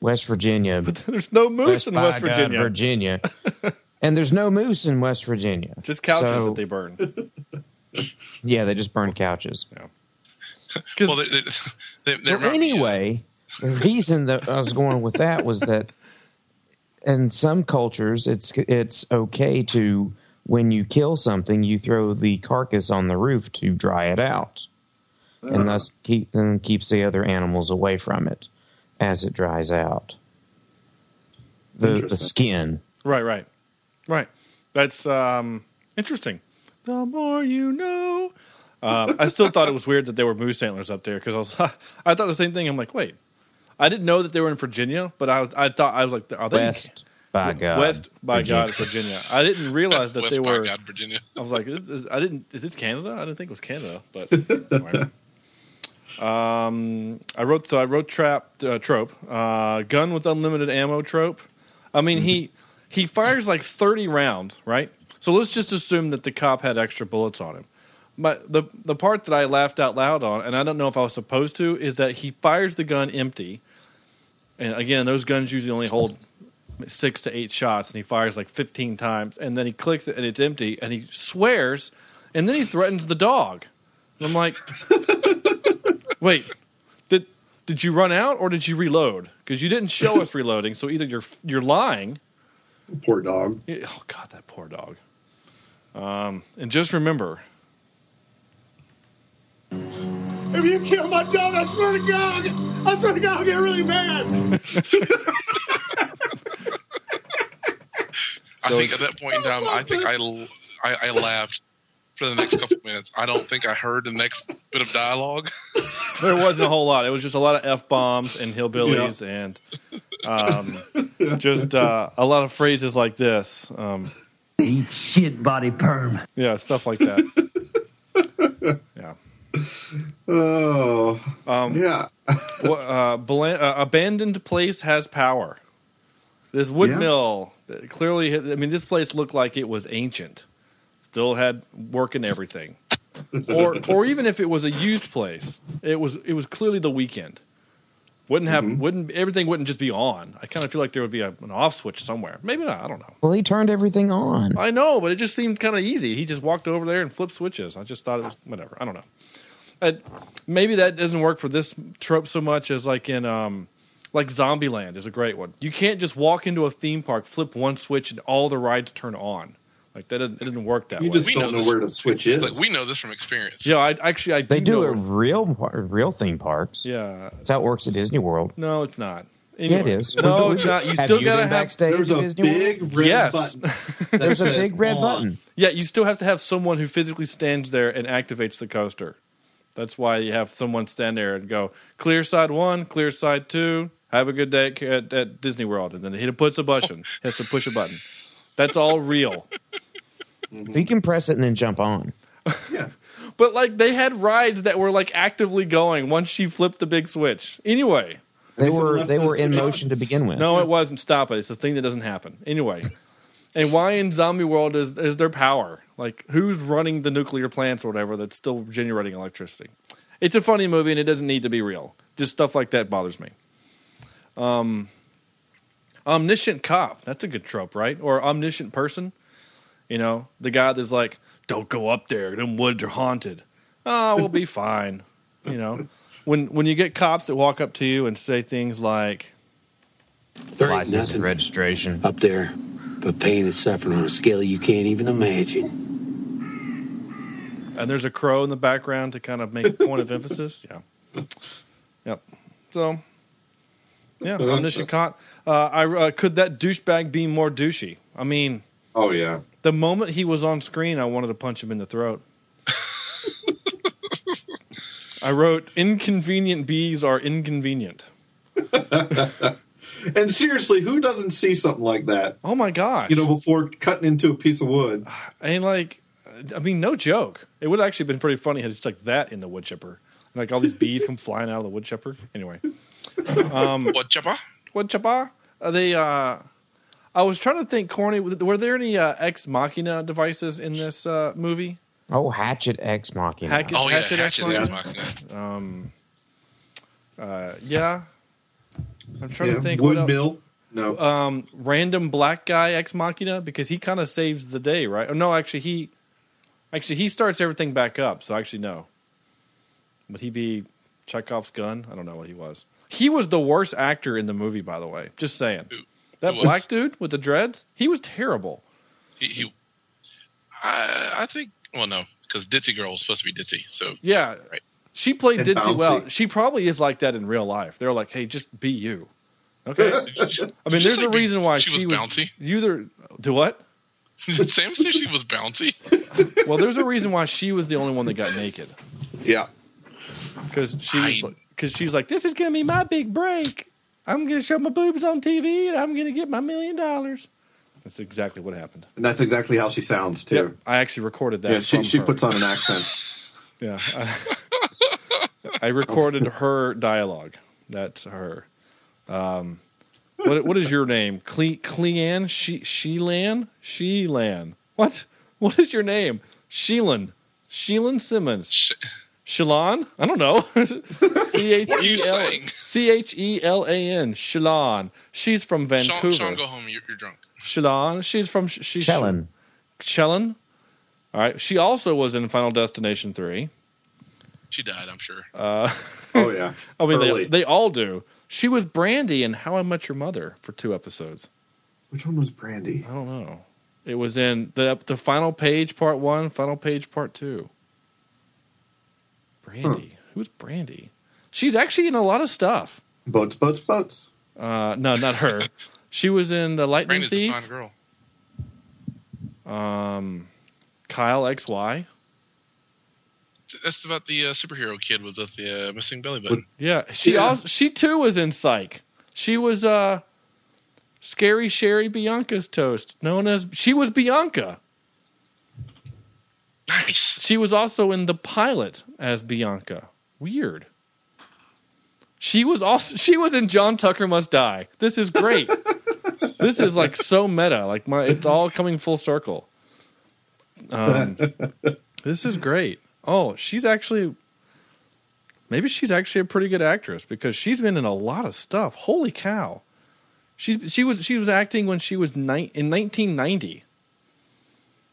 Speaker 2: West Virginia,
Speaker 1: But there's no moose
Speaker 2: West
Speaker 1: in
Speaker 2: by
Speaker 1: West
Speaker 2: God,
Speaker 1: Virginia.
Speaker 2: Virginia, and there's no moose in West Virginia.
Speaker 1: Just couches
Speaker 2: So-
Speaker 1: that they burn.
Speaker 2: Yeah, they just burn couches.
Speaker 1: 'Cause-
Speaker 6: Well, they, they, they, they
Speaker 2: So
Speaker 6: remember-
Speaker 2: anyway, the reason that I was going with that was that in some cultures, it's it's okay to when you kill something, you throw the carcass on the roof to dry it out, and uh-huh. thus keep and keeps the other animals away from it as it dries out. The the skin.
Speaker 1: right, right, right. That's um, interesting. The more you know. Uh, I still thought it was weird that there were moose antlers up there because I was I thought the same thing. I'm like, wait, I didn't know that they were in Virginia, but I was I thought I was like, are they in
Speaker 2: West by God.
Speaker 1: West by
Speaker 2: Virginia.
Speaker 1: God, Virginia. I didn't realize that
Speaker 6: West
Speaker 1: they
Speaker 6: by
Speaker 1: were.
Speaker 6: God, Virginia.
Speaker 1: I was like, is, is- I didn't. Is this Canada? I didn't think it was Canada, but anyway. Um, I wrote so I wrote trap uh, trope, uh, gun with unlimited ammo trope. I mean he he fires like thirty rounds, right? So let's just assume that the cop had extra bullets on him. But the the part that I laughed out loud on, and I don't know if I was supposed to, is that he fires the gun empty. And again, those guns usually only hold six to eight shots, and he fires like fifteen times, and then he clicks it and it's empty, and he swears, and then he threatens the dog. And I'm like, wait, did did you run out or did you reload? Because you didn't show us reloading, so either you're you're lying.
Speaker 5: Poor dog.
Speaker 1: Oh God, that poor dog. Um, and just remember,
Speaker 4: If you kill my dog, I swear to God, I swear to God, I'll get really mad.
Speaker 6: I think at that point in time, I think I, l- I, I laughed for the next couple minutes. I don't think I heard the next bit of dialogue.
Speaker 1: there wasn't a whole lot. It was just a lot of f bombs and hillbillies and um, just uh, a lot of phrases like this. Um,
Speaker 4: Eat shit, body perm.
Speaker 1: yeah, stuff like that. yeah.
Speaker 5: Oh,
Speaker 1: Um,
Speaker 5: yeah.
Speaker 1: Wha- uh, bela- uh, abandoned place has power. This wood
Speaker 5: Yeah.
Speaker 1: mill uh, clearly. I mean, this place looked like it was ancient. Still had work and everything. or, or even if it was a used place, it was it was clearly the weekend. Wouldn't have
Speaker 5: Mm-hmm.
Speaker 1: wouldn't everything wouldn't just be on. I kind of feel like there would be a, an off switch somewhere. Maybe not. I don't know.
Speaker 2: Well, he turned everything on.
Speaker 1: I know, but it just seemed kind of easy. He just walked over there and flipped switches. I just thought it was whatever. I don't know. Uh, maybe that doesn't work for this trope so much as like in um, like Zombieland is a great one. You can't just walk into a theme park, flip one switch, and all the rides turn on. Like that, doesn't, it doesn't work that
Speaker 5: You
Speaker 1: way.
Speaker 5: just
Speaker 6: We
Speaker 5: don't
Speaker 6: know
Speaker 5: know where the switch is.
Speaker 6: Like we know this from experience.
Speaker 1: yeah, I actually I
Speaker 2: They do
Speaker 1: know
Speaker 2: it real real theme parks.
Speaker 1: Yeah,
Speaker 2: That's how it works at Disney World.
Speaker 1: no, it's not.
Speaker 2: Yeah, it
Speaker 1: Anyway.
Speaker 2: is.
Speaker 1: No, it's not. You
Speaker 2: Have
Speaker 1: still
Speaker 2: you
Speaker 1: gotta have.
Speaker 2: backstage
Speaker 5: There's a
Speaker 2: Disney World?
Speaker 5: big red
Speaker 1: Yes.
Speaker 5: button. that
Speaker 2: There's a big red
Speaker 5: on.
Speaker 2: button.
Speaker 1: Yeah, you still have to have someone who physically stands there and activates the coaster. That's why you have someone stand there and go clear side one, clear side two. Have a good day at, at, at Disney World, and then he puts a button. He has to push a button. That's all real.
Speaker 2: If you can press it and then jump on.
Speaker 5: Yeah.
Speaker 1: But like they had rides that were like actively going once she flipped the big switch. Anyway,
Speaker 2: They were they
Speaker 3: the
Speaker 2: were in motion to begin with.
Speaker 1: no, it wasn't. Stop it. It's a thing that doesn't happen. Anyway, and why in Zombie World is is their power? Like who's running the nuclear plants or whatever that's still generating electricity? It's a funny movie and it doesn't need to be real. Just stuff like that bothers me. Um, omniscient cop. That's a good trope, right? Or omniscient person. You know, the guy that's like, "Don't go up there. Them woods are haunted." Oh, we'll be fine. You know, when when you get cops that walk up to you and say things like,
Speaker 3: There ain't
Speaker 2: License
Speaker 3: nothing
Speaker 2: registration.
Speaker 3: up there but pain and suffering on a scale you can't even imagine.
Speaker 1: and there's a crow in the background to kind of make a point of emphasis. Yeah. Yep. So, yeah, omniscient cop. Uh, I uh, could that douchebag be more douchey? I mean,
Speaker 5: Oh yeah.
Speaker 1: the moment he was on screen, I wanted to punch him in the throat. I wrote, "Inconvenient bees are inconvenient."
Speaker 5: And seriously, who doesn't see something like that?
Speaker 1: Oh my gosh!
Speaker 5: You know, before cutting into a piece of wood.
Speaker 1: and like, I mean, no joke. It would have actually been pretty funny had it's like that in the wood chipper, like all these bees come flying out of the wood chipper. Anyway,
Speaker 6: What, Chopper?
Speaker 1: wood chipper. Uh, they. uh I was trying to think, corny. Were there any uh, ex machina devices in this uh, movie?
Speaker 2: Oh, Hatchet Ex Machina.
Speaker 1: Hack-
Speaker 6: Oh, yeah,
Speaker 1: Hatchet
Speaker 6: Hatchet
Speaker 1: X
Speaker 6: X
Speaker 1: Machina?
Speaker 6: Machina.
Speaker 1: Uh, yeah. I'm trying
Speaker 5: Yeah,
Speaker 1: to think. what
Speaker 5: wood
Speaker 1: else-
Speaker 5: No.
Speaker 1: um, random black guy ex machina because he kind of saves the day, right? Oh, no, actually he, actually he starts everything back up. So actually no, would he be Chekhov's gun? I don't know what he was. He was the worst actor in the movie, by the way. Just saying.
Speaker 6: Who-
Speaker 1: that
Speaker 6: who
Speaker 1: black dude with the dreads, he was terrible.
Speaker 6: He, he I, I think. Well, no, because Ditzy Girl was supposed to be Ditzy. So
Speaker 1: Yeah,
Speaker 6: Right.
Speaker 1: she played
Speaker 5: And
Speaker 1: Ditzy well. She probably is like that in real life. They're like, hey, just be you. Okay. I mean, there's a
Speaker 6: like be-
Speaker 1: reason why
Speaker 6: she
Speaker 1: she,
Speaker 6: was
Speaker 1: was
Speaker 6: bouncy.
Speaker 1: You either do what?
Speaker 6: Did Sam say she was bouncy?
Speaker 1: Well, there's a reason why she was the only one that got naked
Speaker 5: yeah.
Speaker 1: because she was
Speaker 6: I-
Speaker 1: because she's like, this is gonna be my big break. I'm gonna show my boobs on TV and I'm gonna get my million dollars. That's exactly what happened.
Speaker 5: And that's exactly how she sounds too.
Speaker 1: Yep, I actually recorded that.
Speaker 5: Yeah, she she
Speaker 1: her.
Speaker 5: puts on an accent.
Speaker 1: Yeah, I, I recorded her dialogue. That's her. Um, what what is your name? Cle Cleanne? She Sheelan? Sheelan? What? What is your name? Sheelan? Sheelan Simmons?
Speaker 6: Sh-
Speaker 1: Shalon? I don't know. C H
Speaker 6: What are you
Speaker 1: E L
Speaker 6: saying?
Speaker 1: C H E L A N. Shalon. She's from Vancouver.
Speaker 6: Sean, go home. You're, you're drunk.
Speaker 1: Shalon. She's from she's
Speaker 2: Chellin.
Speaker 1: Chellin. All right. She also was in Final Destination three.
Speaker 6: She died, I'm sure.
Speaker 1: Uh,
Speaker 5: Oh yeah.
Speaker 1: I mean, they, they all do. She was Brandy in How I Met Your Mother for two episodes.
Speaker 5: Which one was Brandy?
Speaker 1: I don't know. It was in the the final page part one, final page part two. Brandy, who's Brandy? She's actually in a lot of stuff.
Speaker 5: Boats, boats, boats.
Speaker 1: Uh, no, not her. she was in the Lightning
Speaker 6: Brandy's a
Speaker 1: Thief.
Speaker 6: fine girl.
Speaker 1: Um, Kyle X Y.
Speaker 6: That's about the uh, superhero kid with the uh, missing belly button.
Speaker 1: Yeah, she
Speaker 5: Yeah.
Speaker 1: also she too was in Psych. She was uh, Scary Sherry Bianca's toast, known as she was Bianca.
Speaker 6: Nice.
Speaker 1: She was also in the pilot as Bianca. Weird. She was also she was in John Tucker Must Die. This is great. this is like so meta. Like my it's all coming full circle. Um, this is great. Oh, she's actually maybe she's actually a pretty good actress because she's been in a lot of stuff. Holy cow. She she was she was acting when she was ni- in 1990.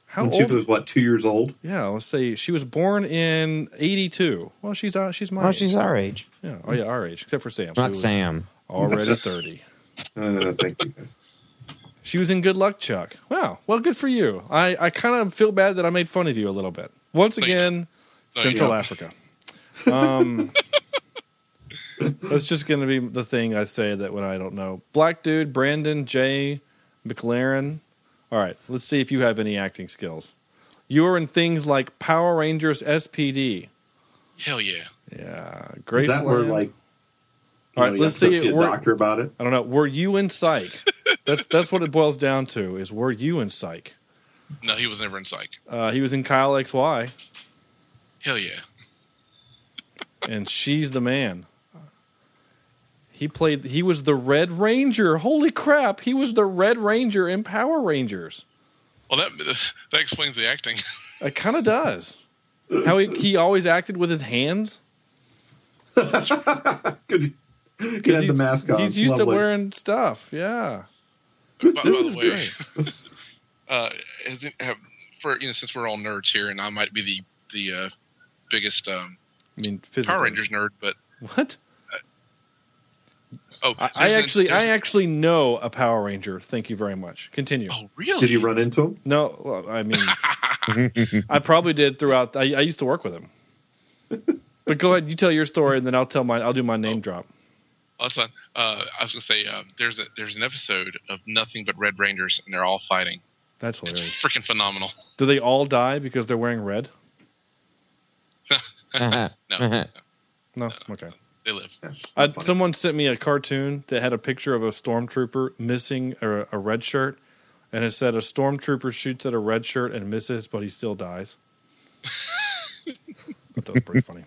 Speaker 1: How
Speaker 5: When
Speaker 1: old
Speaker 5: she was what two years old?
Speaker 1: yeah, let's say she was born in '82. Well, she's uh, she's my
Speaker 2: Oh,
Speaker 1: age.
Speaker 2: she's our age.
Speaker 1: yeah. Oh yeah, our age, except for Sam.
Speaker 2: Not
Speaker 1: was
Speaker 2: Sam.
Speaker 1: Already thirty.
Speaker 5: Uh, thank you.
Speaker 1: She was in Good Luck, Chuck. Wow. Well, good for you. I I kind of feel bad that I made fun of you a little bit. Once
Speaker 6: Thank
Speaker 1: again,
Speaker 6: Thank
Speaker 1: Central
Speaker 5: you.
Speaker 1: Africa. Um, that's just going to be the thing I say that when I don't know. Black dude, Brandon Jay McLaren. All right, let's see if you have any acting skills. You were in things like Power Rangers SPD.
Speaker 6: Hell yeah.
Speaker 1: Yeah, Great.
Speaker 5: Is
Speaker 1: Graceland.
Speaker 5: that where like?
Speaker 1: all right, you
Speaker 5: know,
Speaker 1: let's
Speaker 5: you
Speaker 1: see.
Speaker 5: see a doctor about it.
Speaker 1: I don't know. Were you in Psych? that's that's what it boils down to. Is were you in Psych?
Speaker 6: No, he was never in Psych.
Speaker 1: Uh, he was in Kyle XY,
Speaker 6: Hell yeah.
Speaker 1: and she's the man. He played. He was the Red Ranger. Holy crap! He was the Red Ranger in Power Rangers.
Speaker 6: Well, that that explains the acting.
Speaker 1: It kind of does. How he, he always acted with his hands.
Speaker 5: Good. He had the mask on.
Speaker 1: He's used
Speaker 5: Lovely.
Speaker 1: to wearing stuff. Yeah.
Speaker 6: by, by
Speaker 1: This
Speaker 6: the
Speaker 1: is
Speaker 6: way,
Speaker 1: great.
Speaker 6: uh, has it, have, for you know, since we're all nerds here, and I might be the the uh, biggest um,
Speaker 1: I mean, physically.
Speaker 6: Power Rangers nerd, but
Speaker 1: What?
Speaker 6: Oh,
Speaker 1: I,
Speaker 6: so
Speaker 1: I
Speaker 6: there's an-
Speaker 1: actually, I actually know a Power Ranger. Thank you very much. Continue.
Speaker 6: Oh, really?
Speaker 5: Did you run into him?
Speaker 1: No, well, I mean, I probably did throughout. I, I used to work with him. But go ahead, you tell your story, and then I'll tell mine. I'll do my name drop.
Speaker 6: Oh, that's fine. Uh, I was gonna say uh, there's a there's an episode of nothing but Red Rangers, and they're all fighting.
Speaker 1: That's
Speaker 6: It's freaking phenomenal.
Speaker 1: Do they all die because they're wearing red?
Speaker 6: No, no,
Speaker 1: No. Okay.
Speaker 6: They live.
Speaker 1: I, someone sent me a cartoon that had a picture of a stormtrooper missing a, a red shirt, and it said a stormtrooper shoots at a red shirt and misses, but he still dies. That was pretty funny.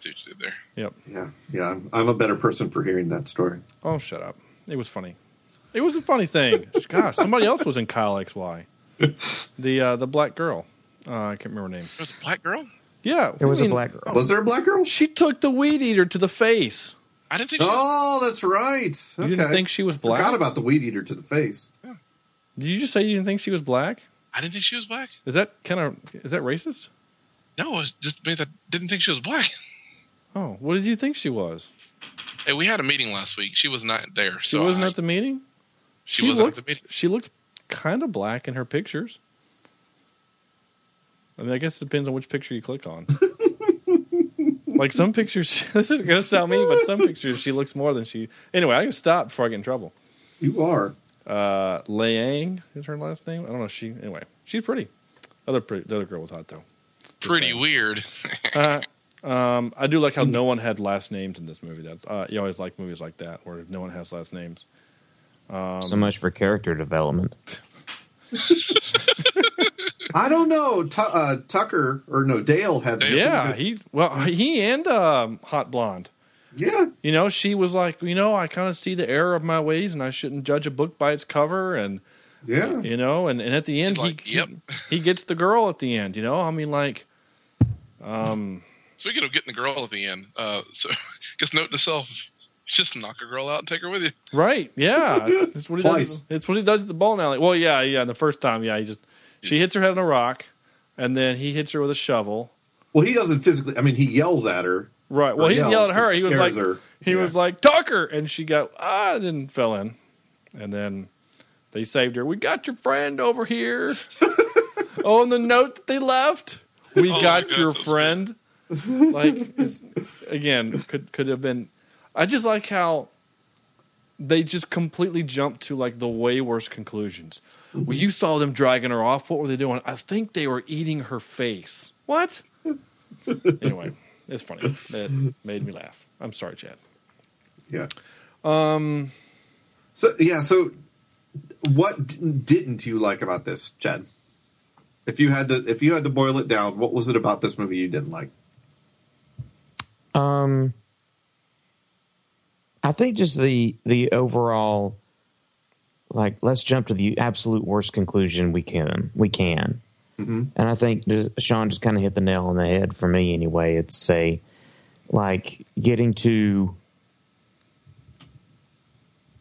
Speaker 6: See what there.
Speaker 1: Yep.
Speaker 5: Yeah, yeah. I'm, I'm a better person for hearing that story.
Speaker 1: Oh, shut up. It was funny. It was a funny thing. Gosh, somebody else was in Kyle XY. The uh, the black girl. Uh, I can't remember her name.
Speaker 6: It was a black girl.
Speaker 1: Yeah,
Speaker 2: It was
Speaker 1: I
Speaker 2: a
Speaker 1: mean,
Speaker 2: black girl.
Speaker 5: Was there a black girl?
Speaker 1: She took the weed eater to the face.
Speaker 6: I didn't think. She
Speaker 5: Oh, that's right.
Speaker 1: You
Speaker 5: okay.
Speaker 1: didn't think she was black?
Speaker 5: Forgot
Speaker 1: black?
Speaker 5: about the weed eater to the face.
Speaker 1: Did you just say you didn't think she was black?
Speaker 6: I didn't think she was black.
Speaker 1: Is that kind of is that racist?
Speaker 6: No, it just means I didn't think she was black.
Speaker 1: Oh, what did you think she was?
Speaker 6: Hey, we had a meeting last week. She was not there.
Speaker 1: She
Speaker 6: so
Speaker 1: wasn't
Speaker 6: I,
Speaker 1: at the meeting.
Speaker 6: She wasn't at
Speaker 1: looks.
Speaker 6: the meeting?
Speaker 1: She looks kind of black in her pictures. I mean, I guess it depends on which picture you click on. like some pictures, this is gonna sound mean, but some pictures she looks more than she. Anyway, I can stop before I get in trouble.
Speaker 5: You are.
Speaker 1: Uh, Liang is her last name. I don't know. if She anyway. She's pretty. Other pretty. The other girl was hot though. Just
Speaker 6: Pretty
Speaker 1: saying.
Speaker 6: weird.
Speaker 1: Uh, um, I do like how no one had last names in this movie. That's uh, you always like movies like that where no one has last names.
Speaker 2: so much for character development.
Speaker 5: I don't know. Tu uh, Tucker or no Dale had. some
Speaker 1: Yeah, he well he and um, Hot Blonde.
Speaker 5: yeah.
Speaker 1: You know, she was like, you know, I kind of see the error of my ways, and I shouldn't judge a book by its cover, and
Speaker 5: Yeah.
Speaker 1: you know, and, and at the end,
Speaker 6: like,
Speaker 1: he,
Speaker 6: "Yep."
Speaker 1: he he gets the girl at the end. You know, I mean, like, um,
Speaker 6: Speaking of getting the girl at the end, uh, so just note to self: just knock a girl out and take her with you.
Speaker 1: right? Yeah, it's what he
Speaker 5: Twice.
Speaker 1: does. It's what he does at the bowling alley. Well, yeah, yeah. The first time, yeah, he just she hits her head on a rock, and then he hits her with a shovel.
Speaker 5: Well, he doesn't physically. I mean, he yells at her.
Speaker 1: Right. Well,
Speaker 5: Or
Speaker 1: he
Speaker 5: yells,
Speaker 1: yelled at her. He was like,
Speaker 5: her.
Speaker 1: he
Speaker 5: Yeah.
Speaker 1: was like, Tucker, and she got ah, and then fell in, and then they saved her. We got your friend over here. oh, and the note that they left. We
Speaker 6: Oh
Speaker 1: got your friend. like it's, again, could could have been. I just like how they just completely jumped to like the way worse conclusions. Well, you saw them dragging her off. What were they doing? I think they were eating her face. What? anyway, it's funny. It made me laugh. I'm sorry, Chad.
Speaker 5: Yeah.
Speaker 1: Um,
Speaker 5: So yeah. So, what didn't you like about this, Chad? If you had to, if you had to boil it down, what was it about this movie you didn't like?
Speaker 2: Um, I think just the the overall, like, let's jump to the absolute worst conclusion we can. We can, mm-hmm. and I think just, Sean just kind of hit the nail on the head for me. Anyway, it's say, like, getting to,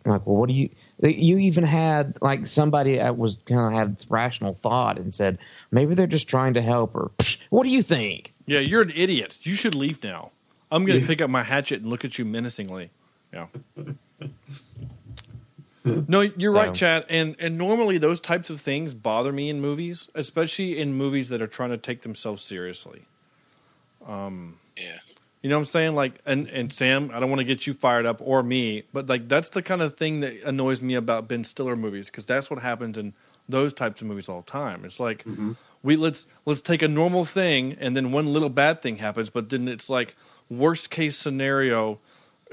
Speaker 2: like, well, what do you? You even had like somebody that was kind of had rational thought and said maybe they're just trying to help her. Psh, What do you think?
Speaker 1: yeah, you're an idiot. You should leave now. I'm going to pick up my hatchet and look at you menacingly. Yeah. No, you're
Speaker 2: So-
Speaker 1: right, Chad. And and normally those types of things bother me in movies, especially in movies that are trying to take themselves seriously.
Speaker 6: Um, yeah.
Speaker 1: You know what I'm saying? Like, and and Sam, I don't want to get you fired up or me, but like that's the kind of thing that annoys me about Ben Stiller movies because that's what happens in those types of movies all the time. It's like, mm-hmm. we let's let's take a normal thing and then one little bad thing happens, but then it's like worst case scenario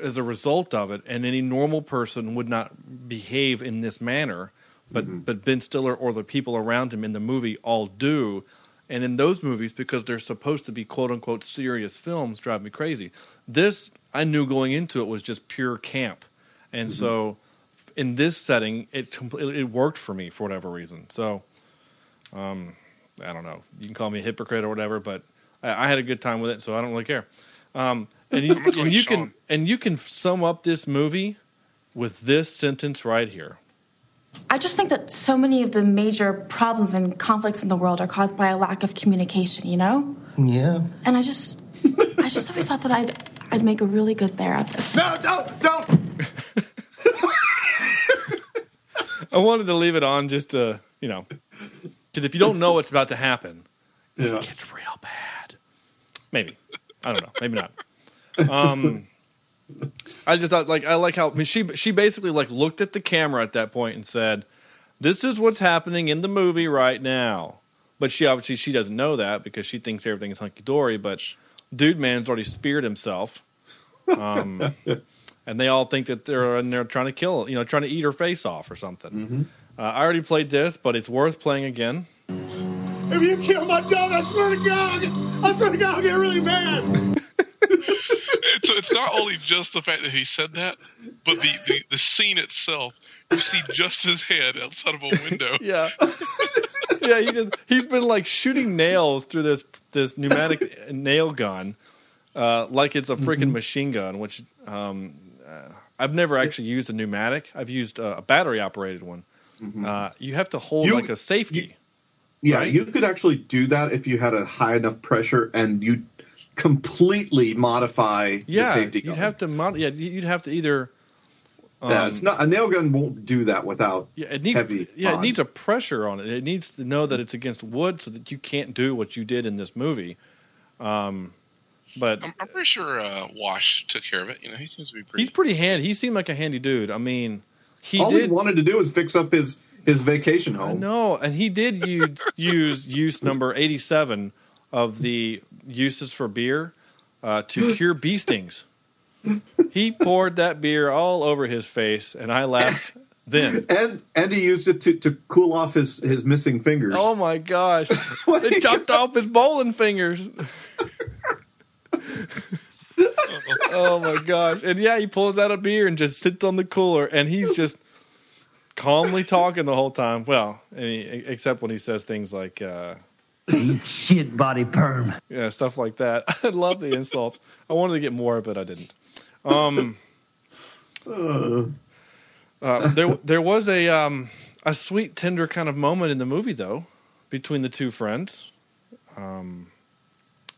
Speaker 1: as a result of it, and any normal person would not behave in this manner, but but Ben Stiller or the people around him in the movie all do. And in those movies, because they're supposed to be quote unquote serious films, drive me crazy. This I knew going into it was just pure camp, and so in this setting, it completely it worked for me for whatever reason. So, um, I don't know. You can call me a hypocrite or whatever, but I, I had a good time with it, so I don't really care. Um, and you,
Speaker 6: I'm gonna call
Speaker 1: and
Speaker 6: you
Speaker 1: you can and you can sum up this movie with this sentence right here.
Speaker 8: I just think that so many of the major problems and conflicts in the world are caused by a lack of communication, you know?
Speaker 4: Yeah.
Speaker 8: And I just I just always thought that I'd I'd make a really good therapist.
Speaker 4: No, don't, don't.
Speaker 1: I wanted to leave it on just to you know, because if you don't know what's about to happen,
Speaker 5: Yeah.
Speaker 1: gets real bad. Maybe I don't know. Maybe not. Um, I just thought like I like how I mean, she she basically like looked at the camera at that point and said, "This is what's happening in the movie right now." But she obviously she doesn't know that because she thinks everything is hunky dory. But dude, man's already speared himself, um, and they all think that they're in there trying to kill, you know, trying to eat her face off or something. Uh, I already played this, but it's worth playing again.
Speaker 4: If you kill my dog, I swear to God, I swear to God, I'll get really mad.
Speaker 6: It's, it's not only just the fact that he said that, but the, the, the scene itself. You see just his head outside of a window.
Speaker 1: Yeah, yeah. He just he's been like shooting nails through this this pneumatic nail gun, uh, like it's a freaking machine gun. Which um, uh, I've never actually used a pneumatic. I've used uh, a battery operated one. Uh, you have to hold
Speaker 5: You-
Speaker 1: like a safety.
Speaker 5: Yeah,
Speaker 1: Right?
Speaker 5: you could actually do that if you had a high enough pressure and you completely modify
Speaker 1: yeah,
Speaker 5: the safety
Speaker 1: you'd have to. Mod- yeah, you'd have to either.
Speaker 5: yeah,
Speaker 1: um,
Speaker 5: it's not a nail gun won't do that without
Speaker 1: Yeah, it needs.
Speaker 5: heavy.
Speaker 1: yeah, it needs a pressure on it. It needs to know that it's against wood, so that you can't do what you did in this movie. Um, but
Speaker 6: I'm, I'm pretty sure uh, Wash took care of it. You know, he seems to be pretty.
Speaker 1: he's pretty handy. He seemed like a handy dude. I mean, he
Speaker 5: All
Speaker 1: did.
Speaker 5: he wanted to do was fix up his his vacation
Speaker 1: I
Speaker 5: home.
Speaker 1: No, and he did use, use use number eighty seven of the uses for beer uh, to cure bee stings. He poured that beer all over his face, and I laughed. Then,
Speaker 5: And and he used it to, to cool off his, his missing fingers.
Speaker 1: oh my gosh, they chopped off his bowling fingers. oh my gosh! And yeah, he pulls out a beer and just sits on the cooler, and he's just calmly talking the whole time. Well, mean, except when he says things like. Uh,
Speaker 9: Shit body perm.
Speaker 1: yeah, stuff like that. I love the insults. I wanted to get more, but I didn't. Um, uh, there, there was a um, a sweet, tender kind of moment in the movie, though, between the two friends. Um,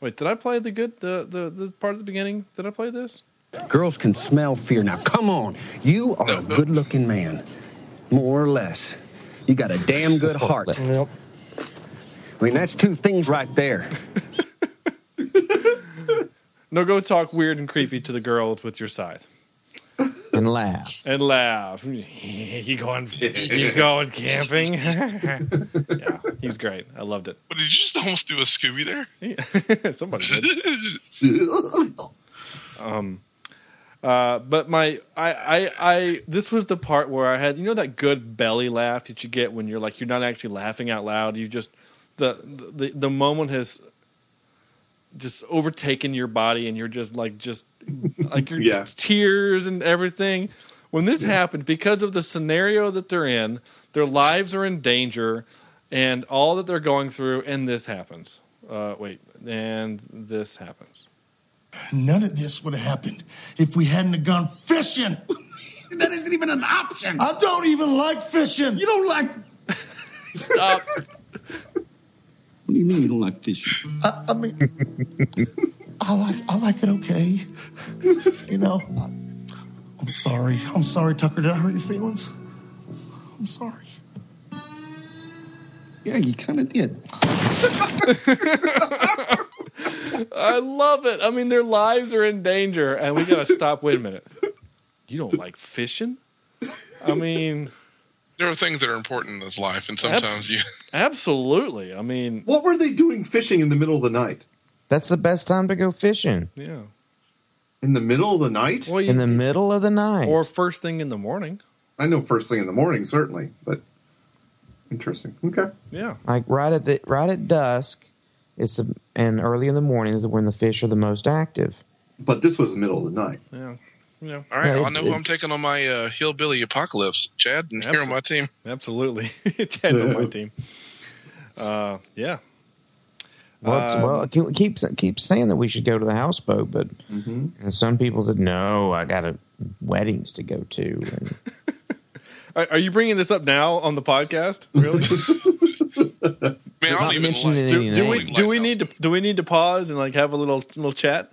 Speaker 1: wait, did I play the good the, the the part at the beginning? Did I play this?
Speaker 9: Girls can smell fear. Now, come on. You are
Speaker 6: No,
Speaker 9: a
Speaker 6: no.
Speaker 9: good looking man. More or less. You got a damn good heart.
Speaker 4: Yep.
Speaker 9: I mean, that's two things right there.
Speaker 1: No, go talk weird and creepy to the girls with your scythe
Speaker 2: and laugh.
Speaker 1: and laugh. you going? You going camping? yeah, he's great. I loved it.
Speaker 6: But did you just almost do a Scooby there?
Speaker 1: Somebody did. Um, uh, but my, I, I, I, this was the part where I had, you know, that good belly laugh that you get when you're like, you're not actually laughing out loud. You just, the, the, the moment has just overtaken your body and you're just like, just like your
Speaker 5: Yeah.
Speaker 1: tears and everything. When this happened, because of the scenario that they're in, their lives are in danger and all that they're going through, and this happens. Uh, wait, and this happens.
Speaker 4: None of this would have happened if we hadn't have gone fishing.
Speaker 10: That isn't even an option.
Speaker 4: I don't even like fishing.
Speaker 10: You don't like.
Speaker 1: Stop.
Speaker 10: What do you mean you don't like fishing?
Speaker 4: I, I mean, I like I like it okay. You know, I, I'm sorry. I'm sorry, Tucker. Did I hurt your feelings? I'm sorry.
Speaker 10: Yeah, you kind of did.
Speaker 1: I love it. I mean, their lives are in danger, and we gotta stop. Wait a minute. You don't like fishing? I mean,
Speaker 6: There are things that are important in this life, and sometimes you.
Speaker 1: Absolutely. I mean,
Speaker 5: What were they doing fishing in the middle of the night?
Speaker 2: That's the best time to go fishing.
Speaker 1: yeah.
Speaker 5: In the middle of the night?
Speaker 1: Well, you,
Speaker 2: In the middle of the night.
Speaker 1: or first thing in the morning.
Speaker 5: I know first thing in the morning, certainly, but interesting. Okay.
Speaker 1: Yeah.
Speaker 2: like right at the right at dusk, it's a, and early in the morning is when the fish are the most active.
Speaker 5: But this was the middle of the night.
Speaker 1: Yeah. Yeah.
Speaker 6: All right,
Speaker 2: Yeah,
Speaker 6: I
Speaker 2: it-
Speaker 6: know who I'm taking on my uh, hillbilly apocalypse, Chad, and here on my team.
Speaker 1: Absolutely. Chad's on my team. Uh, yeah.
Speaker 2: Well,
Speaker 1: Um,
Speaker 2: well, keep keep keep saying that we should go to the houseboat, but
Speaker 5: Mm-hmm.
Speaker 2: and some people said no. I got a weddings to go to. And
Speaker 1: Are, are you bringing this up now on the podcast? Really?
Speaker 6: Man, I don't even like.
Speaker 1: do, do we do we need to do we need to pause and like have a little little chat?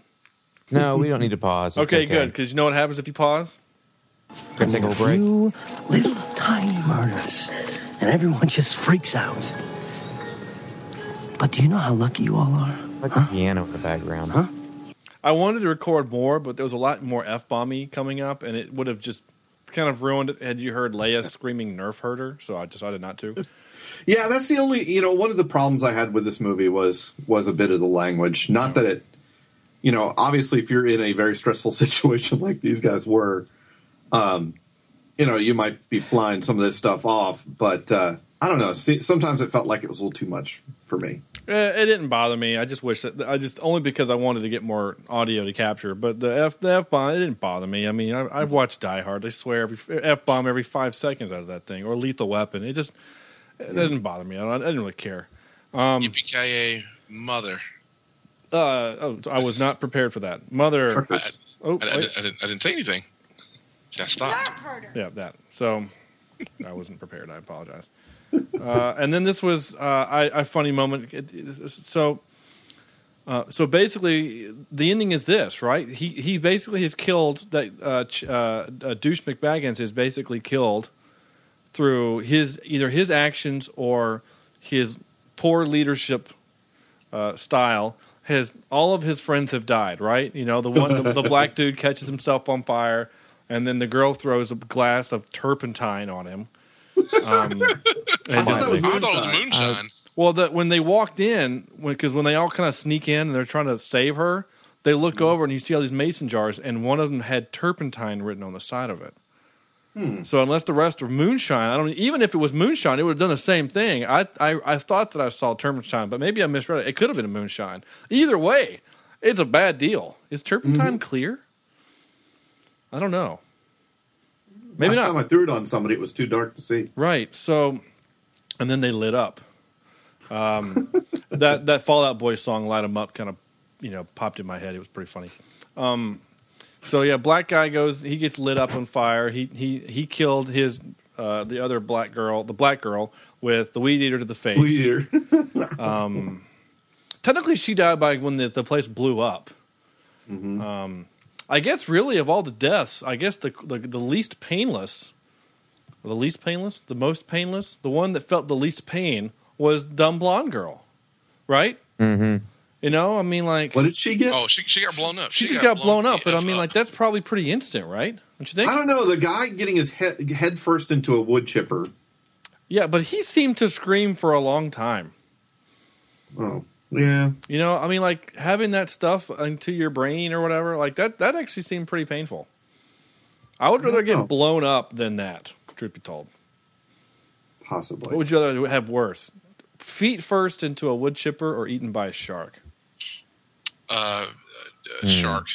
Speaker 2: No, we don't need to pause. It's
Speaker 1: Okay, good. Because you know what happens if you pause?
Speaker 2: Gonna take a little break.
Speaker 11: few little tiny murders, and everyone just freaks out. But do you know how lucky you all are?
Speaker 2: Like the piano in the background.
Speaker 11: Huh?
Speaker 1: I wanted to record more, but there was a lot more f bomby coming up, and it would have just kind of ruined it had you heard Leia screaming "Nerf herder." So I decided not to.
Speaker 5: Yeah, that's the only you know one of the problems I had with this movie was was a bit of the language. Not that it, you know, obviously if you're in a very stressful situation like these guys were, um, you know, you might be flying some of this stuff off. But uh, I don't know. See, sometimes it felt like it was a little too much for me.
Speaker 1: Eh, It didn't bother me. I just wish that I just only because I wanted to get more audio to capture. But the f the f bomb it didn't bother me. I mean, I, I've watched Die Hard. I swear every f bomb every five seconds out of that thing, or Lethal Weapon. It just it didn't bother me. I, don't, I didn't really care. Um,
Speaker 6: Yippee mother.
Speaker 1: Uh, oh, I was not prepared for that. Mother.
Speaker 5: Truckers.
Speaker 1: Oh,
Speaker 6: I, I, didn't- I didn't. I didn't say anything. See, I stopped.
Speaker 1: Yeah, that. So I wasn't prepared. I apologize. Uh, and then this was uh, I, a funny moment. It- it- So, uh, so basically, the ending is this, right? He he basically has killed that uh, ch- uh, uh, douche McBaggins is basically killed through his either his actions or his poor leadership uh, style. His all of his friends have died, right? You know, the one the, the black dude catches himself on fire, and then the girl throws a glass of turpentine on him. Um,
Speaker 5: I thought that was
Speaker 6: I thought it was
Speaker 5: moonshine.
Speaker 6: moonshine.
Speaker 1: well, that when they walked in, because when, they all kind of sneak in and they're trying to save her, they look over and you see all these mason jars, and one of them had turpentine written on the side of it. So unless the rest are moonshine, I don't. Even if it was moonshine, it would have done the same thing. I, I I thought that I saw turpentine, but maybe I misread it. It could have been a moonshine. Either way, it's a bad deal. Is turpentine clear? I don't know. Maybe
Speaker 5: Last
Speaker 1: not.
Speaker 5: time I threw it on somebody, it was too dark to see.
Speaker 1: Right. So, and then they lit up. Um, that that Fall Out Boy song "Light 'Em Up" kind of, you know, popped in my head. It was pretty funny. Um, so yeah, black guy goes. He gets lit up on fire. He he he killed his uh, the other black girl, the black girl, with the weed eater to the face.
Speaker 5: Weed eater.
Speaker 1: Um, technically, she died by when the, the place blew up. Um, I guess really of all the deaths, I guess the, the the least painless, the least painless, the most painless, the one that felt the least pain was dumb blonde girl, right?
Speaker 2: Mm-hmm.
Speaker 1: You know, I mean, like
Speaker 5: What did she get?
Speaker 6: Oh, she she got blown up.
Speaker 1: she just got blown up, but I mean, like that's probably pretty instant, right? Don't you think?
Speaker 5: I don't know. The guy getting his head head first into a wood chipper.
Speaker 1: Yeah, but he seemed to scream for a long time.
Speaker 5: Oh, yeah.
Speaker 1: You know, I mean, like having that stuff into your brain or whatever, like that. That actually seemed pretty painful. I would rather
Speaker 5: know.
Speaker 1: get blown up than that. Truth be told,
Speaker 5: Possibly.
Speaker 1: what would you rather have worse? Feet first into a wood chipper or eaten by a shark?
Speaker 6: Uh, uh,
Speaker 2: Hmm.
Speaker 6: Shark,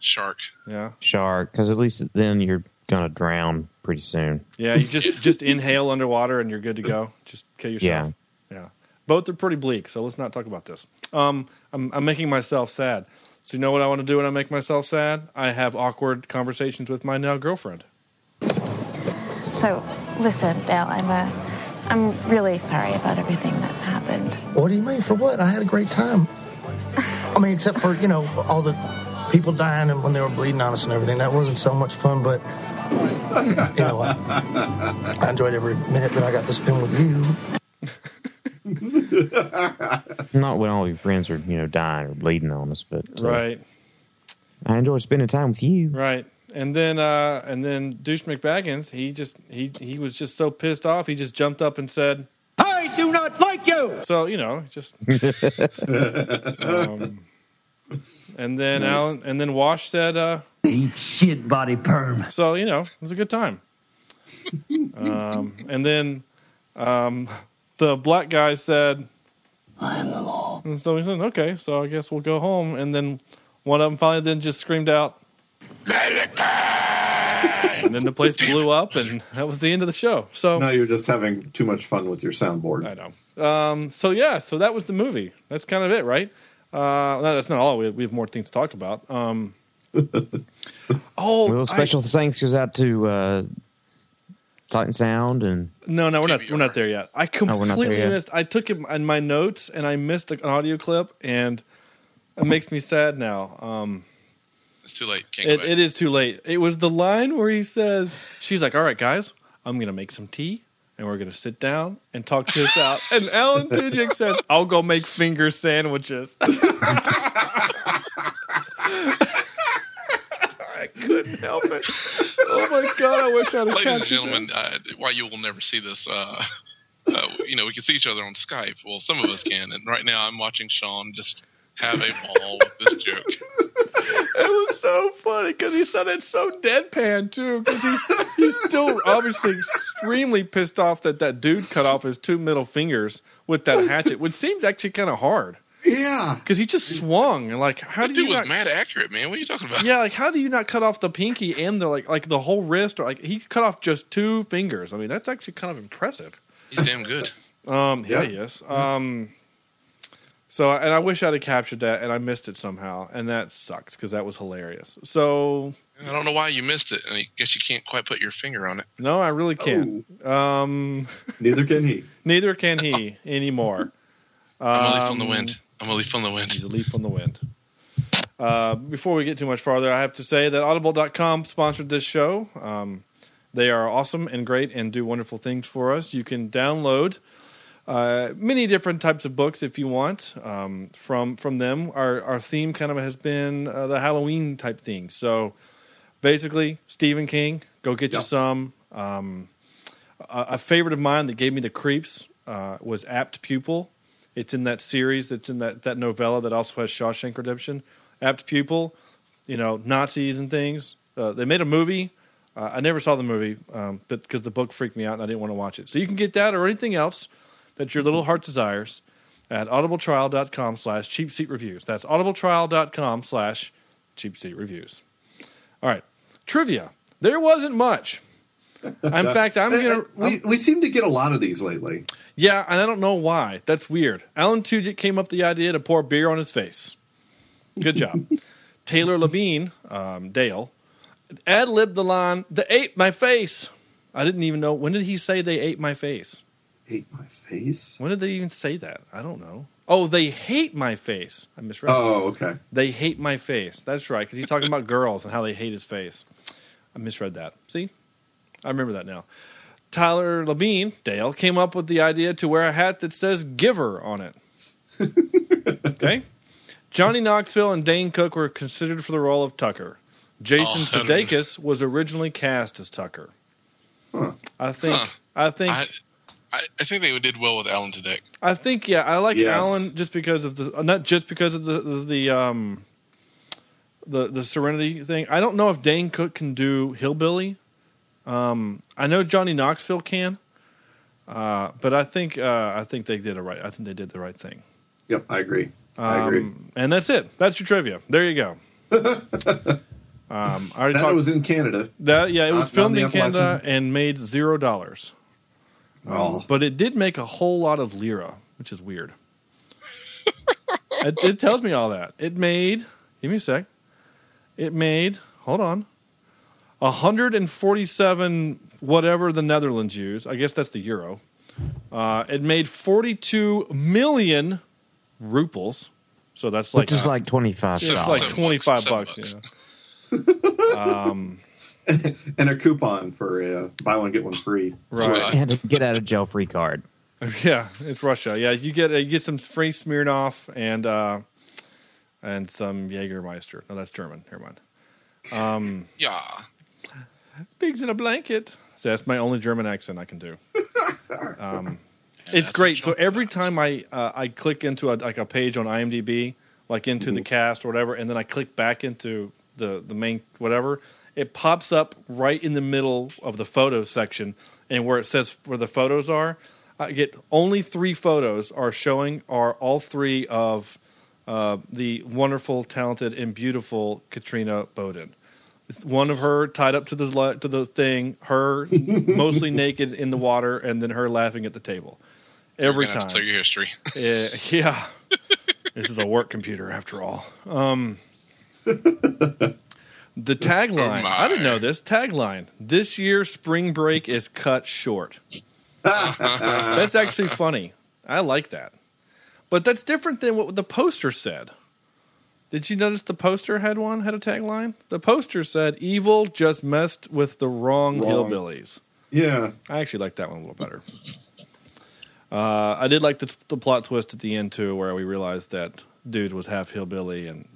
Speaker 6: shark.
Speaker 1: Yeah,
Speaker 2: Shark, because at least then you're gonna drown pretty soon.
Speaker 1: yeah. You just just inhale underwater and you're good to go. Just kill yourself. Yeah, yeah. Both are pretty bleak, so let's not talk about this. Um, I'm, I'm making myself sad. So you know what I want to do when I make myself sad? I have awkward conversations with my now girlfriend.
Speaker 8: So, listen, Dale, I'm uh, I'm really sorry about everything that happened.
Speaker 4: What do you mean? For what? I had a great time. I mean, except for, you know, all the people dying and when they were bleeding on us and everything. That wasn't so much fun, but, you know, I, I enjoyed every minute that I got to spend with you.
Speaker 2: Not when all your friends are, you know, dying or bleeding on us, but uh,
Speaker 1: Right,
Speaker 2: I enjoy spending time with you.
Speaker 1: right. and then uh, and then Douche McBaggins, he just he he was just so pissed off, he just jumped up and said,
Speaker 10: I do not like you.
Speaker 1: so you know, just. um, and then
Speaker 10: Nice.
Speaker 1: Alan, and then Wash said, uh,
Speaker 11: Eat shit, body perm.
Speaker 1: so you know, it was a good time. um, and then um, the black guy said,
Speaker 11: I am the law.
Speaker 1: and so he said, okay, so I guess we'll go home. And then one of them finally then just screamed out, and then the place blew up, and that was the end of the show. So
Speaker 5: No, you're just having too much fun with your soundboard.
Speaker 1: I know. Um, so yeah, so that was the movie. That's kind of it, right? Uh, no, that's not all. We have, we have more things to talk about. Um, oh,
Speaker 2: Well,
Speaker 1: I-
Speaker 2: special thanks goes out to uh, Sight and Sound and
Speaker 1: no, no, we're not. We're not there yet. I
Speaker 2: Oh, we're
Speaker 1: completely
Speaker 2: yet.
Speaker 1: missed. I took it in my notes, and I missed an audio clip, and it makes me sad now. Um,
Speaker 6: It's too late. Can't
Speaker 1: it, it is too late. It was the line where he says, "She's like, all right, guys, I'm gonna make some tea." And we're gonna sit down and talk this out. And Alan Tudyk says, "I'll go make finger sandwiches." I couldn't help it. Oh my god! I wish I'd
Speaker 6: Ladies and gentlemen, uh, why you will never see this, uh, uh, you know, we can see each other on Skype. Well, some of us can, and right now I'm watching Sean just have a ball with this joke.
Speaker 1: it was so funny because he said it so deadpan too. Because he's he's still obviously extremely pissed off that that dude cut off his two middle fingers with that hatchet, which seems actually kind of hard.
Speaker 5: Yeah,
Speaker 1: because he just swung and like, how
Speaker 6: That
Speaker 1: do
Speaker 6: dude
Speaker 1: you
Speaker 6: was
Speaker 1: not?
Speaker 6: mad accurate, man. What are you talking about?
Speaker 1: Yeah, like how do you not cut off the pinky and the like, like the whole wrist? Or like he cut off just two fingers. I mean, that's actually kind of impressive.
Speaker 6: He's damn good.
Speaker 1: Um, yeah,
Speaker 6: Yeah.
Speaker 1: he is. Um, so, and I wish I'd have captured that, and I missed it somehow, and that sucks because that was hilarious. So,
Speaker 6: I don't know why you missed it. I guess you can't quite put your finger on it.
Speaker 1: no, I really can't. Um,
Speaker 5: neither can he.
Speaker 1: Neither can he anymore.
Speaker 6: I'm a leaf on the
Speaker 1: Um,
Speaker 6: wind. I'm a leaf on the wind.
Speaker 1: He's a leaf on the wind. Uh, before we get too much farther, I have to say that Audible.com sponsored this show. Um, they are awesome and great and do wonderful things for us. You can download uh, many different types of books if you want um, from from them. Our our theme kind of has been uh, the Halloween type thing. So basically, Stephen King, go get you some. Um, a, a favorite of mine that gave me the creeps uh, was Apt Pupil. It's in that series that's in that, that novella that also has Shawshank Redemption. Apt Pupil, you know, Nazis and things. Uh, they made a movie. Uh, I never saw the movie, um, but because the book freaked me out and I didn't want to watch it. So you can get that or anything else that your little heart desires at audibletrial.com slash cheap seat reviews. That's audibletrial.com slash cheap seat reviews. All right. Trivia. There wasn't much. In fact, I'm gonna.
Speaker 5: We, we seem to get a lot of these lately.
Speaker 1: Yeah, and I don't know why. That's weird. Alan Tudyk came up with the idea to pour beer on his face. Good job. Taylor Levine, um, Dale, ad libbed the line, "They ate my face." I didn't even know when did he say they ate my face.
Speaker 5: Ate my face.
Speaker 1: When did they even say that? I don't know. Oh, they hate my face. I misread.
Speaker 5: Oh, okay.
Speaker 1: They hate my face. That's right, because he's talking about girls and how they hate his face. I misread that. See, I remember that now. Tyler Labine, Dale, came up with the idea to wear a hat that says "Giver" on it. okay. Johnny Knoxville and Dane Cook were considered for the role of Tucker. Jason
Speaker 6: Oh, I don't even-
Speaker 1: Sudeikis was originally cast as Tucker. I think.
Speaker 6: Huh.
Speaker 1: I think.
Speaker 6: I, I, I think they did well with Alan Tudyk.
Speaker 1: I think yeah, I like
Speaker 6: Yes.
Speaker 1: Alan just because of the not just because of the the, the um the the Serenity thing. I don't know if Dane Cook can do Hillbilly. Um, I know Johnny Knoxville can, uh, but I think uh, I think they did a right. I think they did the right thing.
Speaker 5: Yep, I agree. I agree.
Speaker 1: Um, and that's it. That's your trivia. There you go. um, I already
Speaker 5: That
Speaker 1: talked-
Speaker 5: was in Canada.
Speaker 1: that yeah, it was
Speaker 5: Not- not
Speaker 1: filmed in Canada and made zero dollars. Um,
Speaker 5: Oh.
Speaker 1: But it did make a whole lot of lira, which is weird. it, it tells me all that. It made. Give me a sec. It made. Hold on. 147 whatever the Netherlands use. I guess that's the euro. Uh, it made 42 million ruples. So that's like
Speaker 2: which is
Speaker 1: uh,
Speaker 2: like twenty five
Speaker 1: it's like 25 bucks. Yeah. Um,
Speaker 5: and a coupon for uh, buy one get one free.
Speaker 1: Right.
Speaker 2: and a get out of jail free card.
Speaker 1: Yeah, it's Russia. Yeah, you get uh, you get some free Smirnoff and uh, and some Jägermeister. No, that's German. Never mind. Um,
Speaker 6: Yeah.
Speaker 1: pigs in a blanket. So that's my only German accent I can do. Um,
Speaker 6: Yeah,
Speaker 1: it's great. So every
Speaker 6: does.
Speaker 1: time I uh, I click into a, like a page on IMDb, like into the cast or whatever, and then I click back into the the main whatever, it pops up right in the middle of the photos section, and where it says where the photos are, I get only three photos are showing are all three of uh, the wonderful, talented, and beautiful Katrina Bowden. It's one of her tied up to the to the thing, her mostly naked in the water, and then her laughing at the table. Every
Speaker 6: You're gonna have to
Speaker 1: time,
Speaker 6: clear your history.
Speaker 1: yeah, yeah. this is a work computer after all. Um, the tagline.
Speaker 6: Oh,
Speaker 1: I didn't know this tagline. This year, spring break is cut short. That's actually funny. I like that. But that's different than what the poster said. Did you notice the poster had one had a tagline? The poster said "Evil just messed with the wrong,
Speaker 5: Wrong.
Speaker 1: hillbillies."
Speaker 5: Yeah.
Speaker 1: I actually like that one a little better. Uh, I did like the, the plot twist at the end too, where we realized that dude was half hillbilly and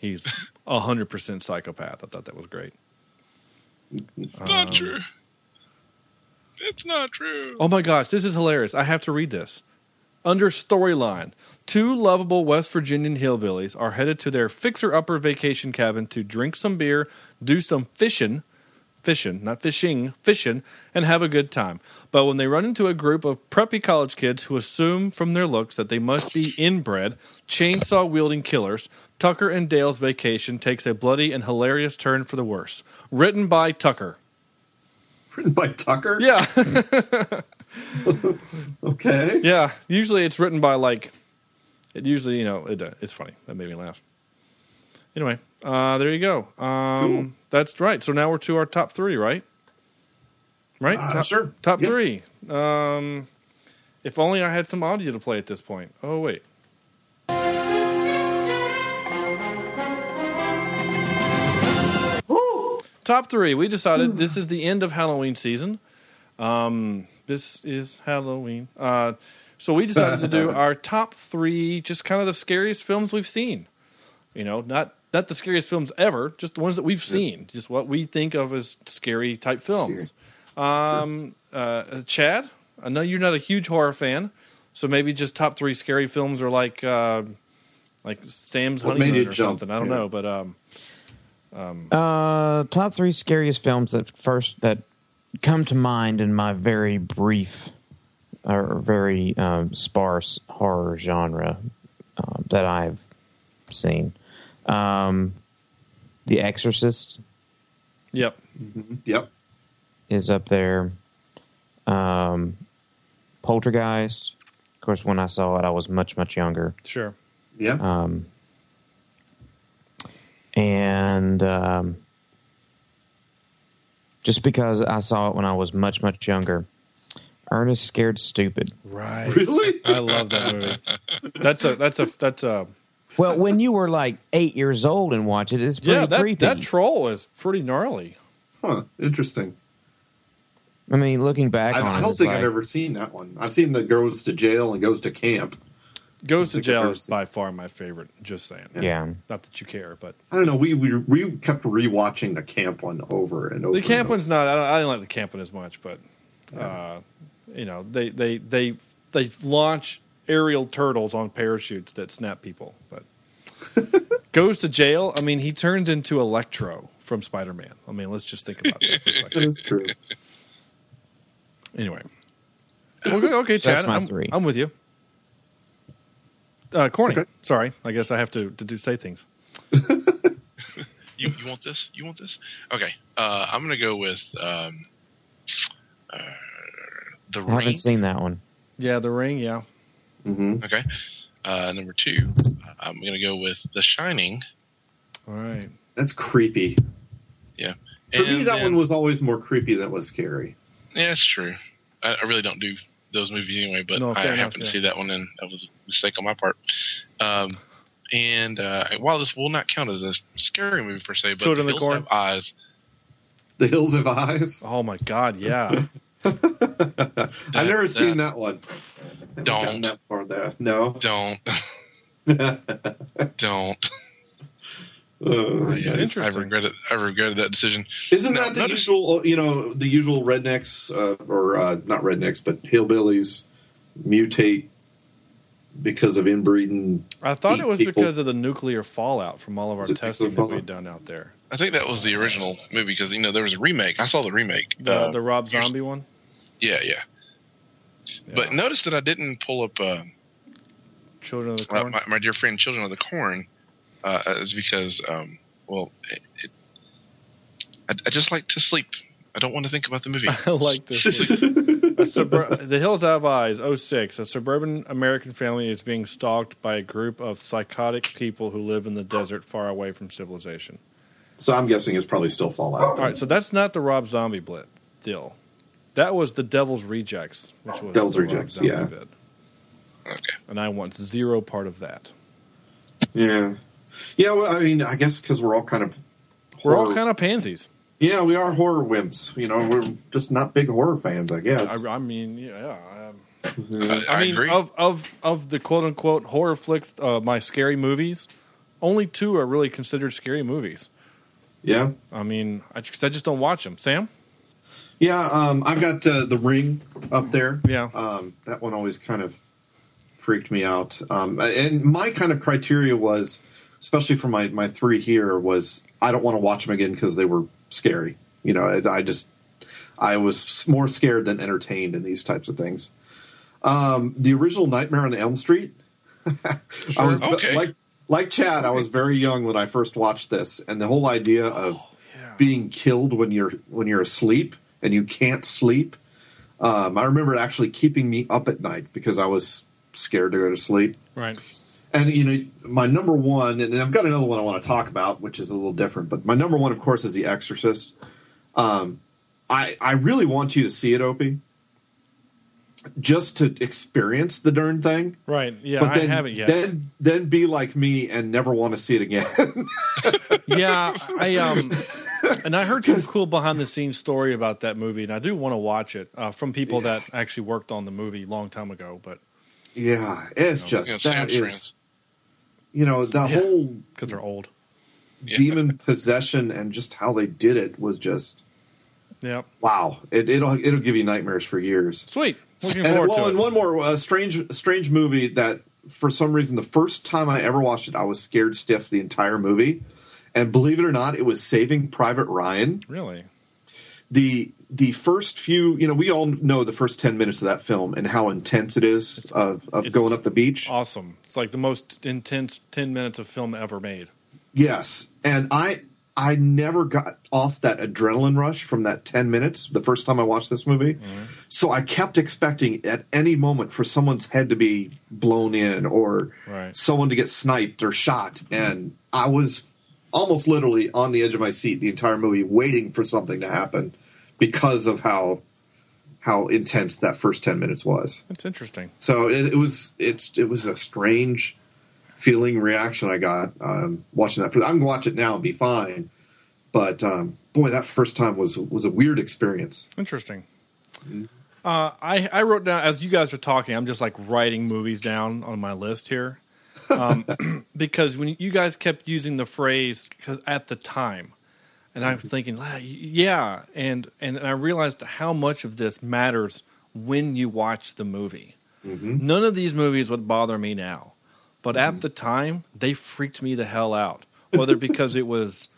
Speaker 1: he's hundred percent psychopath. I thought that was great.
Speaker 6: Not
Speaker 1: Um,
Speaker 6: true. It's not true.
Speaker 1: Oh my gosh, this is hilarious. I have to read this. Under storyline, two lovable West Virginian hillbillies are headed to their fixer upper vacation cabin to drink some beer, do some fishing, fishing, not fishing, fishing, and have a good time. But when they run into a group of preppy college kids who assume from their looks that they must be inbred, chainsaw wielding killers, Tucker and Dale's vacation takes a bloody and hilarious turn for the worse. Written by Tucker.
Speaker 5: Written by Tucker?
Speaker 1: Yeah.
Speaker 5: Okay.
Speaker 1: Yeah, usually it's written by like. It usually, you know, it, uh, it's funny. That made me laugh. Anyway, uh, there you go. Um,
Speaker 5: Cool.
Speaker 1: That's right. So now we're to our top three, right? Right.
Speaker 5: Uh,
Speaker 1: top,
Speaker 5: sure.
Speaker 1: Top
Speaker 5: Yeah.
Speaker 1: three. Um, if only I had some audio to play at this point. Oh wait. Top three. We decided this is the end of Halloween season. Um, this is Halloween. Uh, so we decided to do our top three, just kind of the scariest films we've seen. You know, not not the scariest films ever, just the ones that we've seen, just what we think of as scary type films. Um, uh, Chad, I know you're not a huge horror fan, so maybe just top three scary films are like uh, like Sam's
Speaker 5: What
Speaker 1: Honeymoon or
Speaker 5: jump?
Speaker 1: something. I don't
Speaker 5: Yeah.
Speaker 1: know, but um,
Speaker 2: Uh, top three scariest films that first that come to mind in my very brief or very um, sparse horror genre uh, that I've seen. Um, the Exorcist
Speaker 1: yep,
Speaker 5: Yep.
Speaker 2: is up there. Um, Poltergeist. Of course, when I saw it, I was much much younger.
Speaker 1: sure.
Speaker 5: Yeah.
Speaker 2: Um, and um, just because I saw it when I was much, much younger, Ernest Scared Stupid.
Speaker 1: Right.
Speaker 5: really?
Speaker 1: I love that movie. That's a that's a that's a
Speaker 2: Well, when you were like eight years old and watch it, it's pretty
Speaker 1: yeah. That
Speaker 2: creepy.
Speaker 1: that troll is pretty gnarly.
Speaker 5: Huh. Interesting.
Speaker 2: I mean, looking back
Speaker 5: I,
Speaker 2: on
Speaker 5: I don't
Speaker 2: it's
Speaker 5: think
Speaker 2: like,
Speaker 5: I've ever seen that one. I've seen the goes to jail and goes to camp.
Speaker 1: Goes to jail is by far my favorite. Just saying.
Speaker 2: Yeah.
Speaker 1: Not that you care, but
Speaker 5: I don't know. We we, we kept rewatching the camp one over and over.
Speaker 1: the
Speaker 5: and
Speaker 1: camp
Speaker 5: over.
Speaker 1: one's not. I, don't, I didn't like the camp one as much, but uh, you know they they they they launch aerial turtles on parachutes that snap people. But goes to jail. I mean, he turns into Electro from Spider Man. I mean, let's just think about that for a second.
Speaker 5: is true.
Speaker 1: Anyway, okay, okay Chad,
Speaker 2: That's my
Speaker 1: I'm,
Speaker 2: three.
Speaker 1: I'm with you. Uh, corny.
Speaker 5: Okay.
Speaker 1: Sorry, I guess I have to to do say things.
Speaker 6: You, you want this? You want this? Okay. Uh, I'm gonna go with um, uh, the Ring.
Speaker 2: I haven't seen that one.
Speaker 1: Yeah, The Ring. Yeah,
Speaker 5: hmm
Speaker 6: Okay. Uh, number two, I'm gonna go with The Shining.
Speaker 1: all right.
Speaker 5: That's creepy.
Speaker 6: Yeah.
Speaker 5: For me, that
Speaker 6: then-
Speaker 5: one was always more creepy than it was scary.
Speaker 6: Yeah, it's true. I, I really don't do those movies anyway, but
Speaker 1: No,
Speaker 6: I
Speaker 1: enough,
Speaker 6: happened to see that one, and that was a mistake on my part. Um, and uh, while this will not count as a scary movie per se, but
Speaker 1: Children
Speaker 6: The
Speaker 1: of the
Speaker 6: Hills
Speaker 1: Corn?
Speaker 6: Have Eyes.
Speaker 5: The Hills of Eyes.
Speaker 1: Oh my God, yeah.
Speaker 5: I've never seen that one. Haven't
Speaker 6: Don't.
Speaker 5: gotten that far there. No.
Speaker 6: Don't, don't.
Speaker 5: Uh,
Speaker 6: yeah, I regretted. I regretted that decision.
Speaker 5: Isn't
Speaker 6: Now,
Speaker 5: that the
Speaker 6: notice-
Speaker 5: usual? You know, the usual rednecks, uh, or uh, not rednecks, but hillbillies mutate because of inbreeding.
Speaker 1: I thought it was
Speaker 5: people.
Speaker 1: because of the nuclear fallout from all of our testing that we'd
Speaker 5: fallout?
Speaker 1: done out there.
Speaker 6: I think that was the original movie because you know there was a remake. I saw the remake.
Speaker 1: The
Speaker 6: uh,
Speaker 1: the Rob Zombie one.
Speaker 6: Yeah, yeah. But notice that I didn't pull up uh,
Speaker 1: Children of the
Speaker 6: uh,
Speaker 1: Corn.
Speaker 6: my, my dear friend Children of the Corn. Uh, is because um, well, it, it, I, I just like to sleep. I don't want to think about the movie.
Speaker 1: I like this. A subur- the Hills Have Eyes, 06. A suburban American family is being stalked by a group of psychotic people who live in the desert far away from civilization.
Speaker 5: So I'm guessing it's probably still Fallout.
Speaker 1: All right, so that's not the Rob Zombie blit deal. That was the Devil's Rejects, which was
Speaker 5: Devil's
Speaker 1: the Rob
Speaker 5: Rejects, yeah.
Speaker 1: bit. Okay. And I want zero part of that.
Speaker 5: Yeah, yeah. Well, I mean, I guess because we're all kind of
Speaker 1: We're all kind of pansies.
Speaker 5: yeah, we are horror wimps. You know, we're just not big horror fans, I guess.
Speaker 1: I, I mean, yeah. um,
Speaker 5: Yeah.
Speaker 1: I, mean, of of of the quote unquote horror flicks, uh, my scary movies, only two are really considered scary movies.
Speaker 5: Yeah.
Speaker 1: I mean, I just, I just don't watch them. Sam,
Speaker 5: Yeah, um, I've got uh, the Ring up there.
Speaker 1: Yeah,
Speaker 5: um, that one always kind of freaked me out. Um, and my kind of criteria was, especially for my my three here, was I don't want to watch them again because they were scary. You know, I, I just I was more scared than entertained in these types of things. Um, the original Nightmare on Elm Street. I was
Speaker 6: Okay.
Speaker 5: like like Chad. I was very young when I first watched this, and the whole idea of
Speaker 1: Oh,
Speaker 5: being killed when you're when you're asleep and you can't sleep. Um, I remember it actually keeping me up at night because I was scared to go to sleep.
Speaker 1: right?
Speaker 5: And you know, my number one, and I've got another one I want to talk about, which is a little different. But my number one, of course, is The Exorcist. Um, I I really want you to see it, Opie, just to experience the darn thing.
Speaker 1: Right. Yeah,
Speaker 5: but
Speaker 1: I
Speaker 5: then,
Speaker 1: haven't yet.
Speaker 5: Then then be like me and never want to see it again.
Speaker 1: yeah, I um, and I heard some cool behind the scenes story about that movie, and I do want to watch it uh, from people that actually worked on the movie a long time ago. But
Speaker 5: yeah, it's
Speaker 1: You know,
Speaker 5: just
Speaker 1: you know,
Speaker 5: that
Speaker 1: Sam's
Speaker 5: is,
Speaker 1: friends.
Speaker 5: you know, the whole
Speaker 1: because they're old.
Speaker 5: demon possession and just how they did it was just
Speaker 1: yeah.
Speaker 5: wow. It, it'll it'll give you nightmares for years.
Speaker 1: Sweet. Looking
Speaker 5: And,
Speaker 1: forward
Speaker 5: well,
Speaker 1: to
Speaker 5: and
Speaker 1: it.
Speaker 5: one more uh, strange strange movie that for some reason the first time I ever watched it, I was scared stiff the entire movie. And believe it or not, it was Saving Private Ryan.
Speaker 1: Really?
Speaker 5: The the first few, you know, we all know the first ten minutes of that film and how intense it is of, of
Speaker 1: It's
Speaker 5: going up the beach.
Speaker 1: Awesome. It's like the most intense ten minutes of film ever made.
Speaker 5: Yes, and I I never got off that adrenaline rush from that ten minutes the first time I watched this movie. Mm-hmm. So I kept expecting at any moment for someone's head to be blown in or
Speaker 1: Right.
Speaker 5: someone to get sniped or shot, and I was almost literally on the edge of my seat the entire movie, waiting for something to happen because of how how intense that first ten minutes was.
Speaker 1: That's interesting.
Speaker 5: So it, it was it's it was a strange feeling reaction I got um, watching that. I'm gonna watch it now and be fine, but um, boy, that first time was was a weird experience.
Speaker 1: Interesting. Uh, I I wrote down as you guys are talking. I'm just like writing movies down on my list here, um, because when you guys kept using the phrase "because at the time," and I'm thinking, "Ah, yeah, and and I realized how much of this matters when you watch the movie. None of these movies would bother me now, but at the time they freaked me the hell out. Whether because it was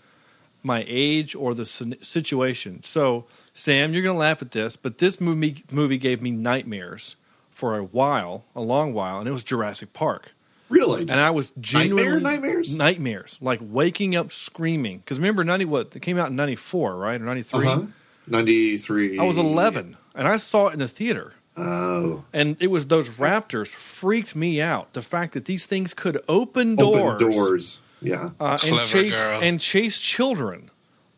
Speaker 1: my age or the situation. So, Sam, you're going to laugh at this, but this movie movie gave me nightmares for a while, a long while, and it was Jurassic Park.
Speaker 5: Really?
Speaker 1: And I was genuinely
Speaker 5: nightmares?
Speaker 1: nightmares, like waking up screaming. Because remember, ninety what? It came out in ninety four, right, or ninety three.
Speaker 5: Uh-huh. Ninety three.
Speaker 1: I was eleven, and I saw it in the theater.
Speaker 5: Oh,
Speaker 1: and it was those raptors freaked me out. The fact that these things could open doors,
Speaker 5: Open doors. Yeah.
Speaker 1: uh, and chase
Speaker 5: girl.
Speaker 1: and chase children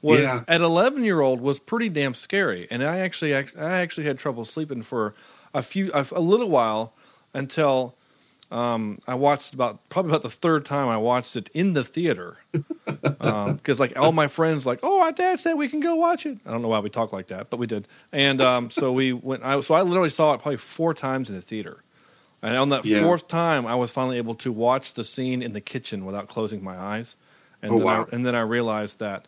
Speaker 1: was
Speaker 5: Yeah.
Speaker 1: at 11 year old was pretty damn scary and i actually i actually had trouble sleeping for a few a, a little while until um, i watched about probably about the third time i watched it in the theater because like all my friends like oh my dad said we can go watch it i don't know why we talk like that but we did and um, so we went I, so i literally saw it probably four times in the theater and on that
Speaker 5: Yeah.
Speaker 1: fourth time, I was finally able to watch the scene in the kitchen without closing my eyes. and
Speaker 5: Oh,
Speaker 1: then
Speaker 5: wow.
Speaker 1: I, and then I realized that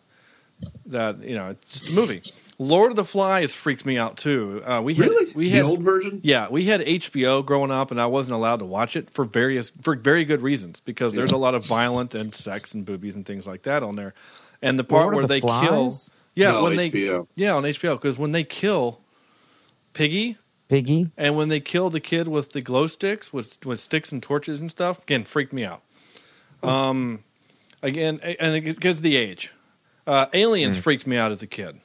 Speaker 1: that you know it's just a movie. Lord of the Flies freaked me out too. Uh, we had,
Speaker 5: Really?
Speaker 1: we
Speaker 5: The
Speaker 1: had
Speaker 5: old version?
Speaker 1: Yeah, we had HBO growing up, and I wasn't allowed to watch it for various for very good reasons because there's a lot of violent and sex and boobies and things like that on there. And the part
Speaker 2: Lord
Speaker 1: where
Speaker 2: the
Speaker 1: they kill, yeah,
Speaker 5: No,
Speaker 1: when they
Speaker 5: HBO.
Speaker 1: yeah on HBO because when they kill Piggy
Speaker 2: Piggy.
Speaker 1: and when they kill the kid with the glow sticks with with sticks and torches and stuff, again freaked me out. Um, again, and it because the age. Uh, Aliens
Speaker 5: Hmm.
Speaker 1: freaked me out as a kid.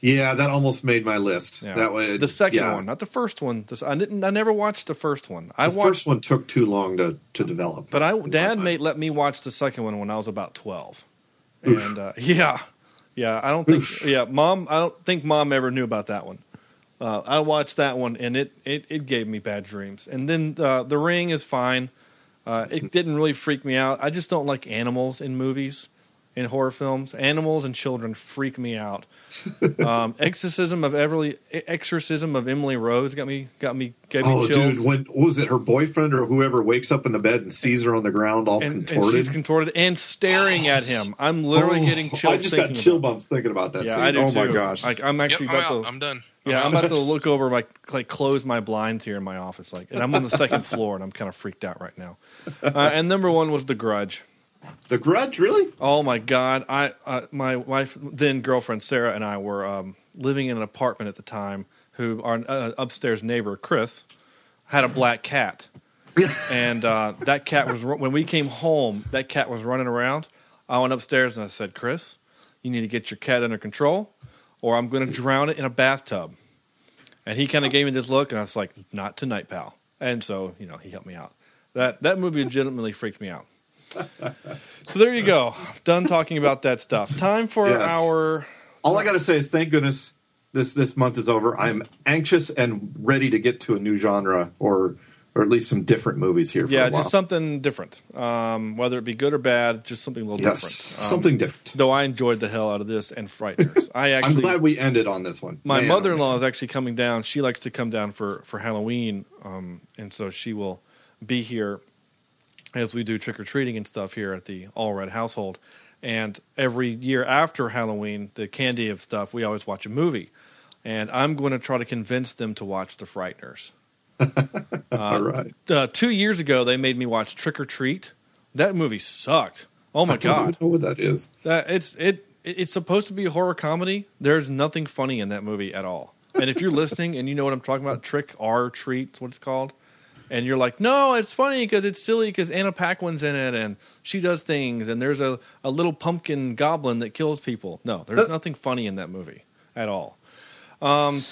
Speaker 5: Yeah, that almost made my list.
Speaker 1: Yeah.
Speaker 5: That way,
Speaker 1: the second
Speaker 5: yeah.
Speaker 1: one, not the first one. This, I didn't. I never watched the first one. I
Speaker 5: The
Speaker 1: watched,
Speaker 5: first one took too long to, to develop.
Speaker 1: but I Dad made let me watch the second one when I was about twelve. And uh, yeah, yeah. I don't think. Yeah, Mom. I don't think Mom ever knew about that one. Uh, I watched that one, and it, it, it gave me bad dreams. And then uh, the Ring is fine. Uh, it didn't really freak me out. I just don't like animals in movies, in horror films. Animals and children freak me out. um, Exorcism of Everly, Exorcism of Emily Rose got me got me gave me
Speaker 5: Oh,
Speaker 1: chills.
Speaker 5: dude! When was it her boyfriend or whoever wakes up in the bed and sees her on the ground all
Speaker 1: and, and
Speaker 5: contorted?
Speaker 1: she's contorted and staring at him. I'm literally
Speaker 5: Oh,
Speaker 1: getting chills.
Speaker 5: I just
Speaker 1: thinking
Speaker 5: got chill
Speaker 1: about
Speaker 5: bumps thinking about that.
Speaker 1: Yeah,
Speaker 5: scene.
Speaker 1: I do
Speaker 5: oh my gosh!
Speaker 1: Like I'm actually
Speaker 6: Yep, I'm
Speaker 1: about
Speaker 6: out.
Speaker 1: to.
Speaker 6: I'm done.
Speaker 1: Yeah,
Speaker 6: I'm
Speaker 1: I'm about to look over my like close my blinds here in my office, like, and I'm on the second floor, and I'm kind of freaked out right now. Uh, and number one was The Grudge.
Speaker 5: The Grudge, really?
Speaker 1: Oh my god! I uh, my wife, then girlfriend Sarah, and I were um, living in an apartment at the time. Who our uh, upstairs neighbor Chris had a black cat, and uh, that cat was when we came home. That cat was running around. I went upstairs and I said, "Chris, you need to get your cat under control, or I'm going to drown it in a bathtub." And he kind of gave me this look, and I was like, "Not tonight, pal." And so, you know, he helped me out. That that movie legitimately freaked me out. So there you go. Done talking about that stuff. Time for
Speaker 5: Yes.
Speaker 1: our
Speaker 5: All I got to say is thank goodness this this month is over. I'm anxious and ready to get to a new genre or or at least some different movies here. For
Speaker 1: yeah,
Speaker 5: a while.
Speaker 1: just something different. Um, whether it be good or bad, just something a little
Speaker 5: Yes,
Speaker 1: different. Um,
Speaker 5: something different.
Speaker 1: Though I enjoyed the hell out of this and Frighteners. I actually, I'm
Speaker 5: glad we ended on this one.
Speaker 1: my mother-in-law is actually coming down. She likes to come down for for Halloween, um, and so she will be here as we do trick or treating and stuff here at the All Red household. And every year after Halloween, the candy of stuff, we always watch a movie. And I'm going to try to convince them to watch The Frighteners.
Speaker 5: All right.
Speaker 1: Uh, two years ago, they made me watch Trick or Treat. That movie sucked. Oh my
Speaker 5: I
Speaker 1: god!
Speaker 5: know what that is.
Speaker 1: That it's it it's supposed to be a horror comedy. There's nothing funny in that movie at all. And if you're listening and you know what I'm talking about, Trick or Treat, is what it's called, and you're like, no, it's funny because it's silly because Anna Paquin's in it and she does things and there's a, a little pumpkin goblin that kills people. No, there's nothing funny in that movie at all. Um,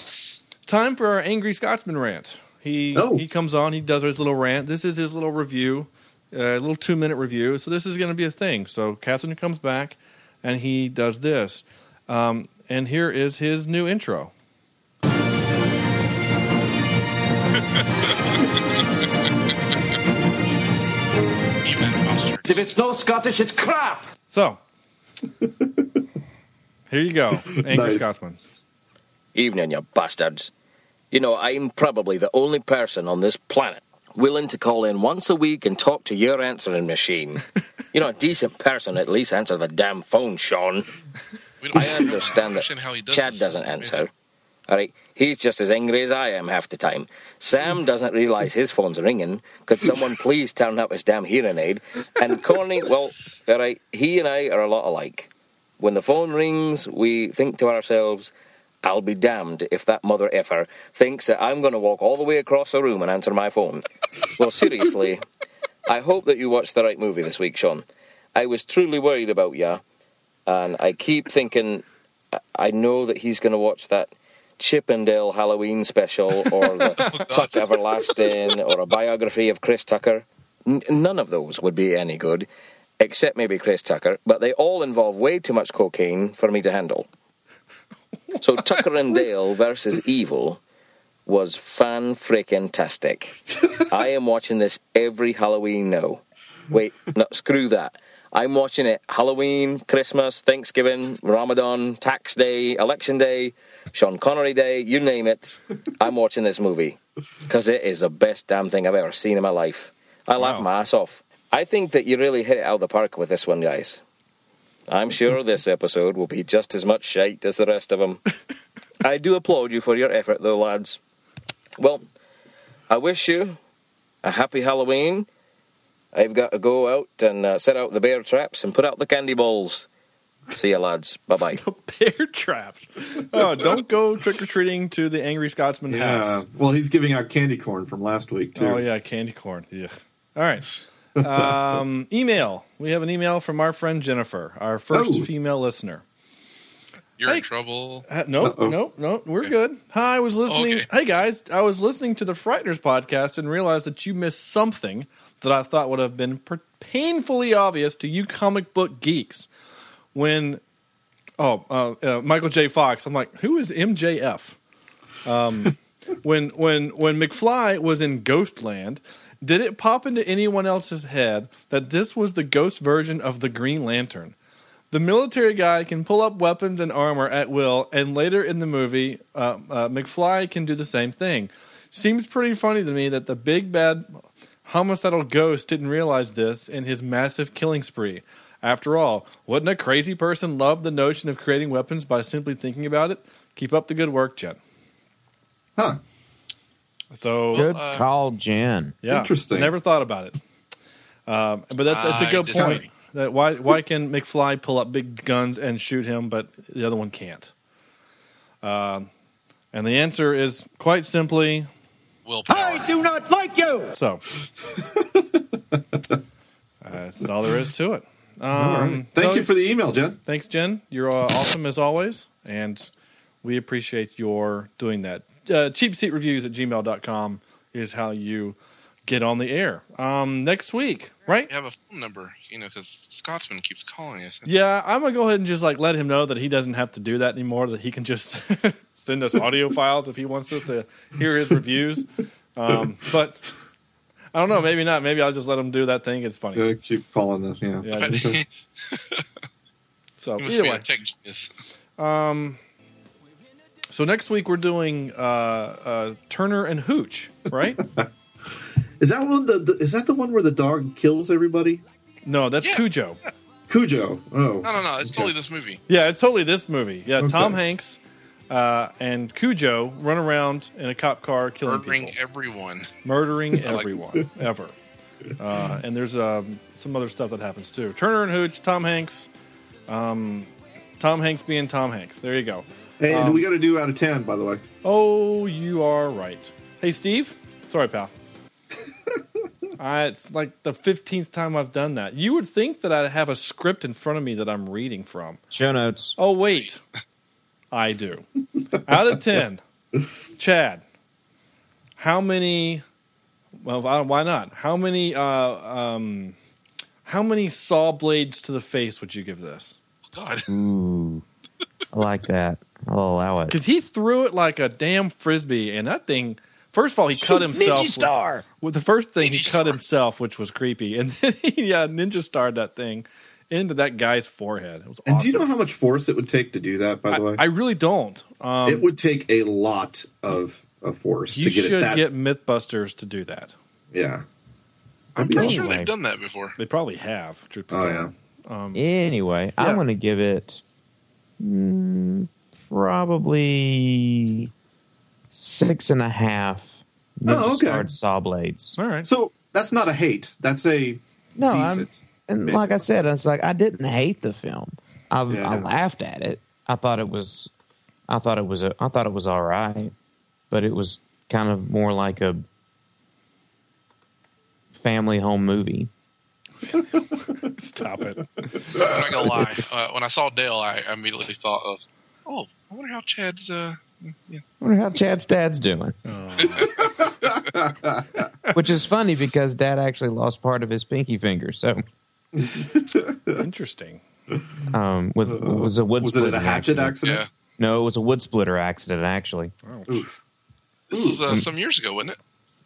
Speaker 1: time for our angry Scotsman rant. He
Speaker 5: Oh.
Speaker 1: he comes on, he does his little rant. This is his little review, a little two minute review. So this is going to be a thing. So Catherine comes back, and he does this. Um, and here is his new intro.
Speaker 11: If it's no Scottish, it's crap.
Speaker 1: So here you go, angry
Speaker 7: Nice.
Speaker 1: Scotsman.
Speaker 7: Evening, you bastards. You know, I'm probably the only person on this planet willing to call in once a week and talk to your answering machine. you know, a decent person at least answer the damn phone, Sean. I understand that
Speaker 6: how he does
Speaker 7: Chad doesn't answer. All right, he's just as angry as I am half the time. Sam doesn't realise his phone's ringing. Could someone please turn up his damn hearing aid? And Corny, well, all right, he and I are a lot alike. When the phone rings, we think to ourselves, I'll be damned if that mother effer thinks that I'm going to walk all the way across the room and answer my phone. Well, seriously, I hope that you watched the right movie this week, Sean. I was truly worried about ya, and I keep thinking, I know that he's going to watch that Chippendale Halloween special or the oh, Tuck Everlasting or a biography of Chris Tucker. N- none of those would be any good, except maybe Chris Tucker, but they all involve way too much cocaine for me to handle. So Tucker and Dale versus Evil was fan freaking tastic. I am watching this every Halloween now. Wait, no, screw that. I'm watching it Halloween, Christmas, Thanksgiving, Ramadan, Tax Day, Election Day, Sean Connery Day, you name it. I'm watching this movie because it is the best damn thing I've ever seen in my life. I laugh my ass off. I think that you really hit it out of the park with this one, guys. I'm sure this episode will be just as much shite as the rest of them. I do applaud you for your effort, though, lads. Well, I wish you a happy Halloween. I've got to go out and uh, set out the bear traps and put out the candy balls. See you, lads. Bye bye.
Speaker 1: Bear traps. Oh, don't go trick or treating to the Angry Scotsman
Speaker 5: Yeah.
Speaker 1: house.
Speaker 5: Well, he's giving out candy corn from last week too.
Speaker 1: Oh yeah, candy corn. Yeah. All right. Um, email. We have an email from our friend Jennifer, our first
Speaker 5: Oh.
Speaker 1: female listener.
Speaker 6: You're
Speaker 1: Hey.
Speaker 6: in trouble.
Speaker 1: Uh, nope,
Speaker 5: Uh-oh.
Speaker 1: nope, nope. We're good. Hi, I was listening.
Speaker 6: Okay.
Speaker 1: Hey guys, I was listening to the Frighteners podcast and realized that you missed something that I thought would have been per- painfully obvious to you comic book geeks. When, oh, uh, uh, Michael J. Fox. I'm like, who is MJF? Um, when when when McFly was in Ghostland, did it pop into anyone else's head that this was the ghost version of the Green Lantern? The military guy can pull up weapons and armor at will, and later in the movie, uh, uh, McFly can do the same thing. Seems pretty funny to me that the big bad homicidal ghost didn't realize this in his massive killing spree. After all, wouldn't a crazy person love the notion of creating weapons by simply thinking about it? Keep up the good work, Jen.
Speaker 5: Huh.
Speaker 1: So
Speaker 2: Good
Speaker 6: uh,
Speaker 2: call, Jen.
Speaker 1: yeah,
Speaker 5: Interesting.
Speaker 1: Never thought about it. Um, but that's, that's a
Speaker 6: I
Speaker 1: good
Speaker 6: disagree.
Speaker 1: point. That why why can McFly pull up big guns and shoot him, but the other one can't? Um, and the answer is quite simply
Speaker 6: Willpower.
Speaker 10: I do not like you.
Speaker 1: so. That's all there is to it. Um,
Speaker 5: All right. Thank
Speaker 1: so-
Speaker 5: you for the email, Jen.
Speaker 1: Thanks, Jen. You're uh, awesome as always, and we appreciate your doing that. Uh, cheapseatreviews at gmail.com is how you get on the air. Um, next week, right?
Speaker 6: You have a phone number, you know, because Scotsman keeps calling us.
Speaker 1: Yeah, I'm gonna go ahead and just like let him know that he doesn't have to do that anymore. That he can just send us audio files if he wants us to hear his reviews. Um, but I don't know. Maybe not. Maybe I'll just let him do that thing. It's funny.
Speaker 5: Uh, keep following this. Yeah.
Speaker 1: Yeah.
Speaker 6: he
Speaker 1: So
Speaker 6: must
Speaker 1: either
Speaker 6: be
Speaker 1: way,
Speaker 6: a tech genius.
Speaker 1: Um, so next week we're doing uh, uh, Turner and Hooch, right?
Speaker 5: Is that one? The, the is that the one where the dog kills everybody?
Speaker 1: no, that's
Speaker 6: Yeah.
Speaker 1: Cujo.
Speaker 5: Cujo. Oh.
Speaker 6: No, no, no. It's
Speaker 5: Okay.
Speaker 6: totally this movie.
Speaker 1: Yeah, it's totally this movie. Yeah,
Speaker 5: Okay.
Speaker 1: Tom Hanks uh, and Cujo run around in a cop car killing
Speaker 6: Murdering
Speaker 1: people,
Speaker 6: everyone.
Speaker 1: murdering everyone ever. Uh, and there's um, some other stuff that happens too. Turner and Hooch, Tom Hanks, um, Tom Hanks being Tom Hanks. There you go.
Speaker 5: Hey,
Speaker 1: Um,
Speaker 5: we got to do out of ten, by the way.
Speaker 1: Oh, you are right. Hey, Steve. Sorry, pal. uh, it's like the 15th time I've done that. You would think that I'd have a script in front of me that I'm reading from.
Speaker 2: Show notes.
Speaker 1: Oh, wait. I do. Out of 10, Chad, how many. Well, why why not? How many. Uh, um, how many saw blades to the face would you give this?
Speaker 6: God.
Speaker 2: Ooh, I like that. I'll allow it.
Speaker 1: Because he threw it like a damn frisbee, and that thing. First of all, he cut himself.
Speaker 2: Ninja Star.
Speaker 1: With the first thing, he cut
Speaker 6: Star.
Speaker 1: himself, which was creepy, and then he yeah, ninja starred that thing into that guy's forehead. It was
Speaker 5: And
Speaker 1: awesome.
Speaker 5: do you know how much force it would take to do that? By the way,
Speaker 1: I, I really don't. Um,
Speaker 5: it would take a lot of of force
Speaker 1: you
Speaker 5: to get
Speaker 1: should
Speaker 5: it that.
Speaker 1: get MythBusters to do that.
Speaker 5: yeah. I'd be
Speaker 6: I'm
Speaker 5: awesome.
Speaker 6: sure they've done that before.
Speaker 1: They probably have. Truth
Speaker 5: Oh,
Speaker 1: told. Um,
Speaker 2: Anyway,
Speaker 1: Yeah.
Speaker 2: I'm going to give it mm, probably six and a half. Ninja
Speaker 5: Oh, okay.
Speaker 2: starred saw blades.
Speaker 1: all right.
Speaker 5: So that's not a hate. That's a
Speaker 2: No, I'm,
Speaker 5: decent.
Speaker 2: and like I said, it's like I didn't hate the film. I, I laughed at it. I thought it was, I thought it was a, I thought it was all right, but it was kind of more like a family home movie.
Speaker 1: Stop it.
Speaker 6: I'm not gonna lie. Uh, when I saw Dale, I immediately thought of, oh, I wonder how Chad's. Uh, yeah.
Speaker 2: I wonder how Chad's dad's doing. Which is funny because Dad actually lost part of his pinky finger. So,
Speaker 1: Interesting.
Speaker 2: um, with it was a wood
Speaker 5: was it a hatchet
Speaker 2: accident.
Speaker 5: accident?
Speaker 6: yeah.
Speaker 2: No, it was a wood splitter accident. Actually,
Speaker 5: Oof.
Speaker 6: This was uh, some years ago, wasn't it?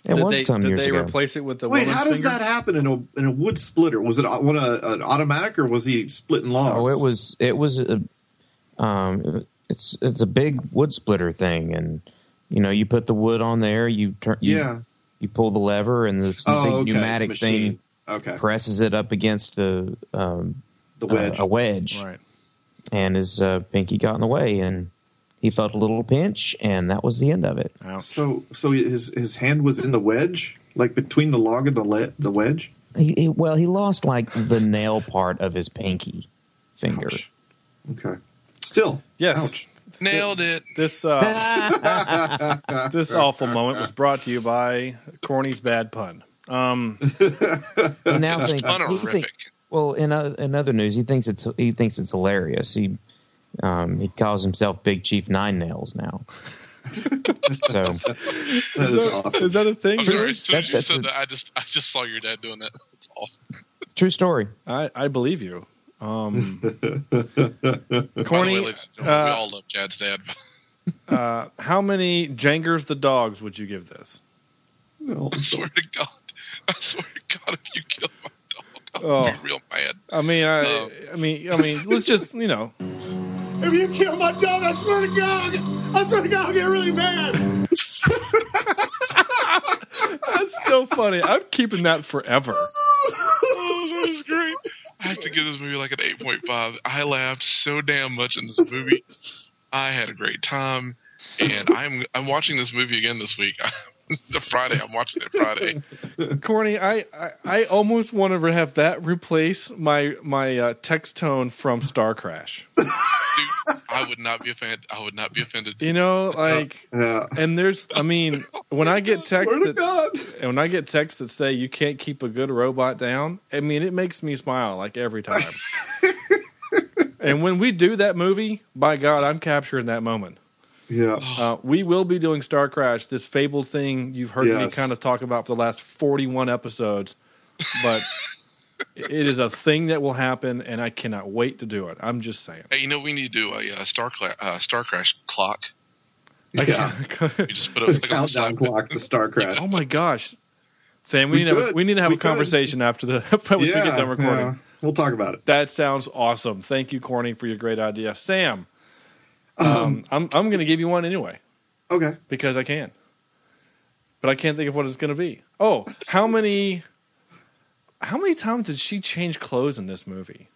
Speaker 2: it
Speaker 1: did
Speaker 2: was
Speaker 1: they,
Speaker 2: some
Speaker 1: did
Speaker 2: years
Speaker 1: they
Speaker 2: ago.
Speaker 1: replace it with the
Speaker 5: Wait,
Speaker 1: woman's
Speaker 5: how does
Speaker 1: finger?
Speaker 5: that happen in a in a wood splitter? Was it a- a, an automatic or was he splitting logs?
Speaker 2: Oh, it was it was a, um, it's it's a big wood splitter thing, and you know you put the wood on there, you turn, you,
Speaker 5: Yeah.
Speaker 2: you pull the lever, and this
Speaker 5: Oh,
Speaker 2: big
Speaker 5: okay.
Speaker 2: Pneumatic thing
Speaker 5: Okay.
Speaker 2: presses it up against the um,
Speaker 5: The
Speaker 2: uh,
Speaker 5: wedge.
Speaker 2: a wedge,
Speaker 1: Right.
Speaker 2: and his uh, pinky got in the way, and he felt a little pinch, and that was the end of it.
Speaker 5: So so his his hand was in the wedge, like between the log and the le- the wedge.
Speaker 2: He, he, well, he lost like the nail part of his pinky finger.
Speaker 5: Okay. Still.
Speaker 1: Yes.
Speaker 6: Nailed it.
Speaker 1: This uh, this awful moment was brought to you by Corny's bad pun. Um,
Speaker 2: He now thinks, he
Speaker 6: Honorific.
Speaker 2: think- well, in, o- in other news, he thinks it's he thinks it's hilarious. He um, he calls himself Big Chief Nine Nails now. so
Speaker 1: is, that, is that a thing?
Speaker 6: I'm sorry. As soon as
Speaker 2: That-
Speaker 6: you said
Speaker 2: a-
Speaker 6: that, I just I just saw your dad doing that. It's awesome.
Speaker 2: true story.
Speaker 1: I, I believe you. Um,
Speaker 6: By the way,
Speaker 1: Corny,
Speaker 6: ladies and we
Speaker 1: uh,
Speaker 6: all love Chad's dad.
Speaker 1: uh, how many Jangers the dogs would you give this?
Speaker 5: No.
Speaker 6: I swear to God, I swear to God, if you kill my dog,
Speaker 1: Oh.
Speaker 6: I'll be real mad.
Speaker 1: I mean, I,
Speaker 6: Um,
Speaker 1: I mean, I mean, let's just you know.
Speaker 12: If you kill my dog, I swear to God, I swear to God, I'll get really mad.
Speaker 1: That's so funny. I'm keeping that forever.
Speaker 6: oh, that is great. I have to give this movie like an 8.5. I laughed so damn much in this movie. I had a great time, and I'm I'm watching this movie again this week. the Friday, I'm watching it Friday.
Speaker 1: Corny, I, I, I almost want to have that replace my my uh, text tone from Star Crash.
Speaker 6: Dude, I would not be offended. I would not be offended.
Speaker 1: You know, like,
Speaker 5: Yeah.
Speaker 1: and there's, I mean, when I get texts that, and when I get texts that say you can't keep a good robot down, I mean, it makes me smile like every time. and when we do that movie, by God, I'm capturing that moment.
Speaker 5: Yeah.
Speaker 1: Uh, we will be doing Star Crash, this fabled thing you've heard me kind of talk about for the last 41 episodes, but it is a thing that will happen, and I cannot wait to do it. I'm just saying.
Speaker 6: Hey, you know we need to do a uh, Star Cla- uh, Star Crash clock.
Speaker 5: Yeah.
Speaker 6: You just put it like
Speaker 5: Countdown clock, the Star Crash.
Speaker 1: oh my gosh, Sam, we,
Speaker 5: We
Speaker 1: need to have a, we need to have
Speaker 5: We
Speaker 1: a
Speaker 5: could.
Speaker 1: conversation after the when we get done recording.
Speaker 5: yeah. We'll talk about it.
Speaker 1: That sounds awesome. Thank you, Corny, for your great idea, Sam. Um, I'm I'm going to give you one anyway
Speaker 5: Okay.
Speaker 1: because I can, but I can't think of what it's going to be. Oh, how many? How many times did she change clothes in this movie?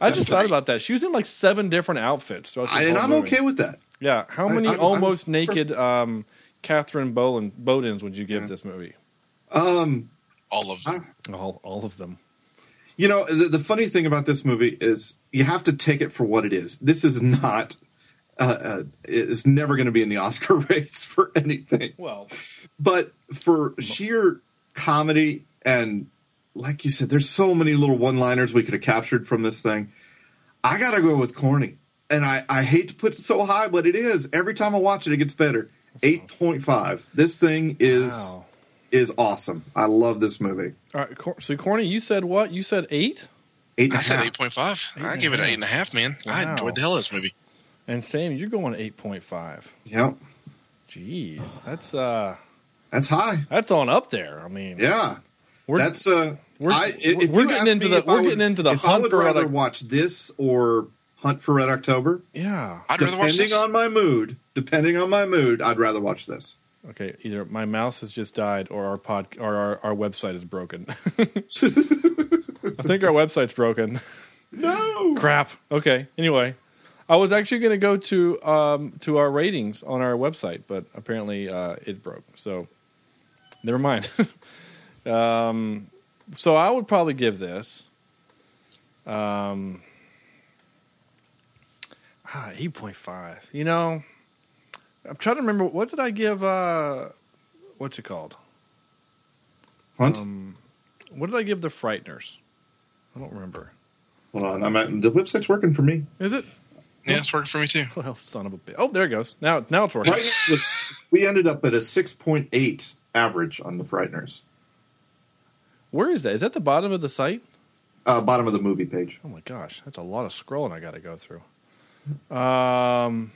Speaker 1: I just thought about that. She was in like seven different outfits. throughout this
Speaker 5: I, and
Speaker 1: whole
Speaker 5: I'm
Speaker 1: movie.
Speaker 5: okay with that.
Speaker 1: Yeah, how
Speaker 5: I-
Speaker 1: many
Speaker 5: I'm- I'm-
Speaker 1: almost naked um, Catherine Boland Bowdens would you give this movie?
Speaker 5: Um,
Speaker 6: All of them.
Speaker 1: All, all of them.
Speaker 5: You know, the, the funny thing about this movie is you have to take it for what it is. This is not. Uh, uh, it's never going to be in the Oscar race for anything.
Speaker 1: Well,
Speaker 5: But for sheer comedy and, like you said, there's so many little one-liners we could have captured from this thing. I got to go with corny, and I, I hate to put it so high, but it is. Every time I watch it, it gets better. Eight point five. This thing is
Speaker 1: Wow.
Speaker 5: is awesome. I love this movie.
Speaker 1: all right. Cor- So, Corny, you said what? You said eight,
Speaker 5: Eight and
Speaker 6: I
Speaker 5: a
Speaker 6: said eight point five.
Speaker 1: Eight
Speaker 6: I
Speaker 1: and
Speaker 6: give it
Speaker 1: half.
Speaker 6: eight and a half, man. I
Speaker 1: Wow.
Speaker 6: enjoyed the hell of this movie.
Speaker 1: And Sam, you're going eight point five.
Speaker 5: Yep,
Speaker 1: Jeez, that's uh,
Speaker 5: that's high.
Speaker 1: that's on up there. I mean,
Speaker 5: Yeah,
Speaker 1: we're,
Speaker 5: that's uh.
Speaker 1: we're-
Speaker 5: I, if
Speaker 1: we're
Speaker 5: you
Speaker 1: getting into the-
Speaker 5: if I
Speaker 1: we're
Speaker 5: would-
Speaker 1: getting into the
Speaker 5: if
Speaker 1: hunt
Speaker 5: I would rather
Speaker 1: Red-
Speaker 5: watch this or Hunt for Red October.
Speaker 1: yeah.
Speaker 6: I'd rather watch
Speaker 5: Depending
Speaker 6: this.
Speaker 5: on my mood, depending on my mood, I'd rather watch this.
Speaker 1: Okay, either my mouse has just died or our pod or our, our website is broken. I think our website's broken.
Speaker 5: No.
Speaker 1: Crap. Okay. Anyway, I was actually going to go to um, to our ratings on our website, but apparently uh, it broke. So never mind. um, so I would probably give this um, ah, eight point five. You know, I'm trying to remember what did I give. Uh, what's it called?
Speaker 5: Hunt.
Speaker 1: Um, what did I give the Frighteners? I don't remember.
Speaker 5: Hold on, I'm at, the website's working for me.
Speaker 1: Is it?
Speaker 6: Yeah, it's working for me too.
Speaker 1: Well, son of a bitch. Oh, there it goes. Now, now it's working.
Speaker 5: Frighteners was we ended up at a six point eight average on the Frighteners.
Speaker 1: Where is that? Is that the bottom of the site?
Speaker 5: Uh, bottom of the movie page.
Speaker 1: Oh my gosh, that's a lot of scrolling I got to go through. Um,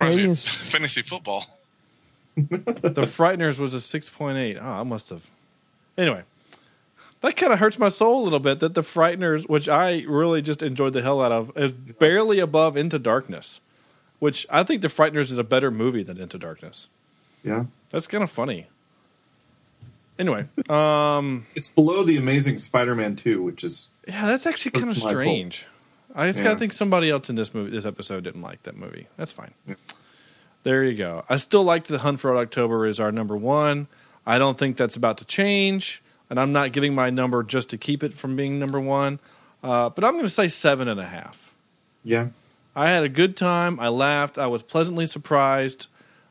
Speaker 6: Reminds me of
Speaker 2: Yes.
Speaker 6: fantasy football.
Speaker 1: the Frighteners was a six point eight. Oh, I must have. Anyway, that kind of hurts my soul a little bit. That the Frighteners, which I really just enjoyed the hell out of, is barely above Into Darkness, which I think the Frighteners is a better movie than Into Darkness.
Speaker 5: Yeah.
Speaker 1: That's kind of funny. Anyway, um,
Speaker 5: it's below the Amazing Spider-Man two, which is
Speaker 1: yeah, that's actually kind of strange. I just
Speaker 5: Yeah.
Speaker 1: gotta think somebody else in this movie, this episode, didn't like that movie. That's fine. There you go. I still like the Hunt for Red October is our number one. I don't think that's about to change, and I'm not giving my number just to keep it from being number one. Uh, but I'm going to say seven and a half.
Speaker 5: yeah.
Speaker 1: I had a good time. I laughed. I was pleasantly surprised.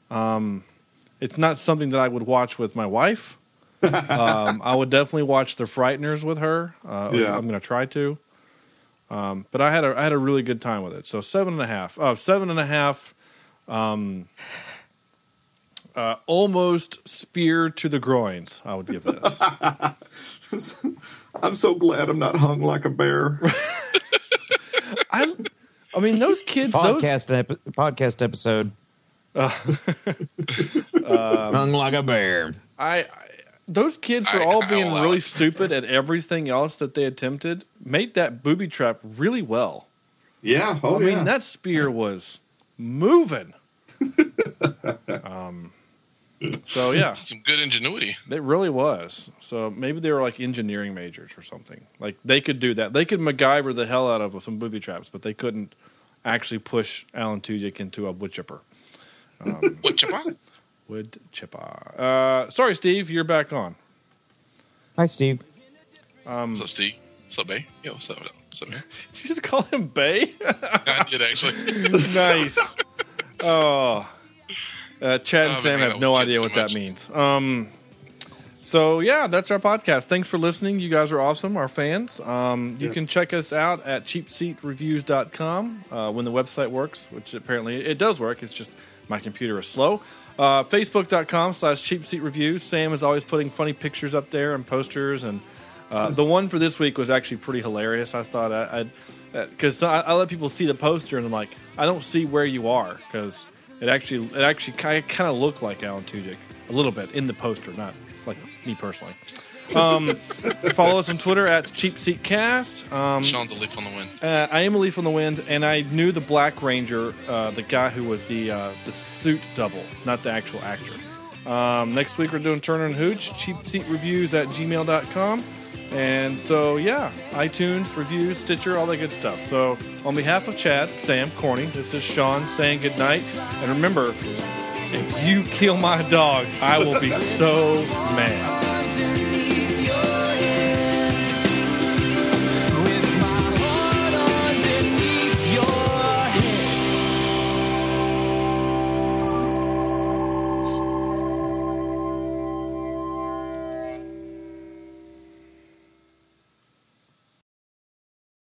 Speaker 1: Um, it's not something that I would watch with my wife. um, I would definitely watch The Frighteners with her. Uh,
Speaker 5: Yeah.
Speaker 1: I'm going to try to. Um, but I had a I had a really good time with it. So seven and a half. Oh, seven and a half. Um, uh, almost spear to the groins. I would give this.
Speaker 5: I'm so glad I'm not hung like a bear.
Speaker 1: I, I mean, those kids. Those
Speaker 2: Podcast epi- podcast episode.
Speaker 1: Uh,
Speaker 2: Hung like a bear.
Speaker 1: I, I those kids for
Speaker 6: I-
Speaker 1: all
Speaker 6: I'll
Speaker 1: being
Speaker 6: allow
Speaker 1: really stupid at everything else that they attempted made that booby trap really well.
Speaker 5: yeah. Oh
Speaker 1: I mean,
Speaker 5: yeah.
Speaker 1: that spear was moving. um, so yeah,
Speaker 6: Some good ingenuity.
Speaker 1: it really was. So maybe they were like engineering majors or something. Like they could do that. They could MacGyver the hell out of some booby traps, but they couldn't actually push Alan Tudyk into a wood chipper.
Speaker 6: Wood chipper.
Speaker 1: Wood chipper. Uh, sorry, Steve, you're back on.
Speaker 2: Hi, Steve.
Speaker 1: Um,
Speaker 6: What's up, Steve? What's up, Bay? Yo, what's up? What's up, man?
Speaker 1: Did you just call him Bay?
Speaker 6: I did actually.
Speaker 1: nice. Oh, uh, Chad and
Speaker 6: I've
Speaker 1: Sam
Speaker 6: hanging
Speaker 1: have no idea
Speaker 6: kids
Speaker 1: what
Speaker 6: too
Speaker 1: that means. Um, so yeah, that's our podcast. Thanks for listening. You guys are awesome, our fans. Um, you
Speaker 5: Yes.
Speaker 1: can check us out at cheapseatreviews.com uh, when the website works, which apparently it does work. It's just my computer is slow. Uh, Facebook.com slash cheapseatreviews. Sam is always putting funny pictures up there and posters. And uh, the one for this week was actually pretty hilarious. I thought I, I'd because I, I let people see the poster and I'm like, I don't see where you are because it actually it actually kind of looked like Alan Tudyk a little bit in the poster, not like me personally. Um, follow us on Twitter at CheapSeatCast. Um,
Speaker 6: Sean's a leaf on the wind.
Speaker 1: uh, I am a leaf on the wind, and I knew the Black Ranger, uh, the guy who was the uh, the suit double, not the actual actor. Um, next week we're doing Turner and Hooch, cheap seat reviews at gmail.com. And so, yeah, iTunes, reviews, Stitcher, all that good stuff. So, on behalf of Chad, Sam, Corny, this is Sean saying goodnight. And remember, if you kill my dog, I will be so mad.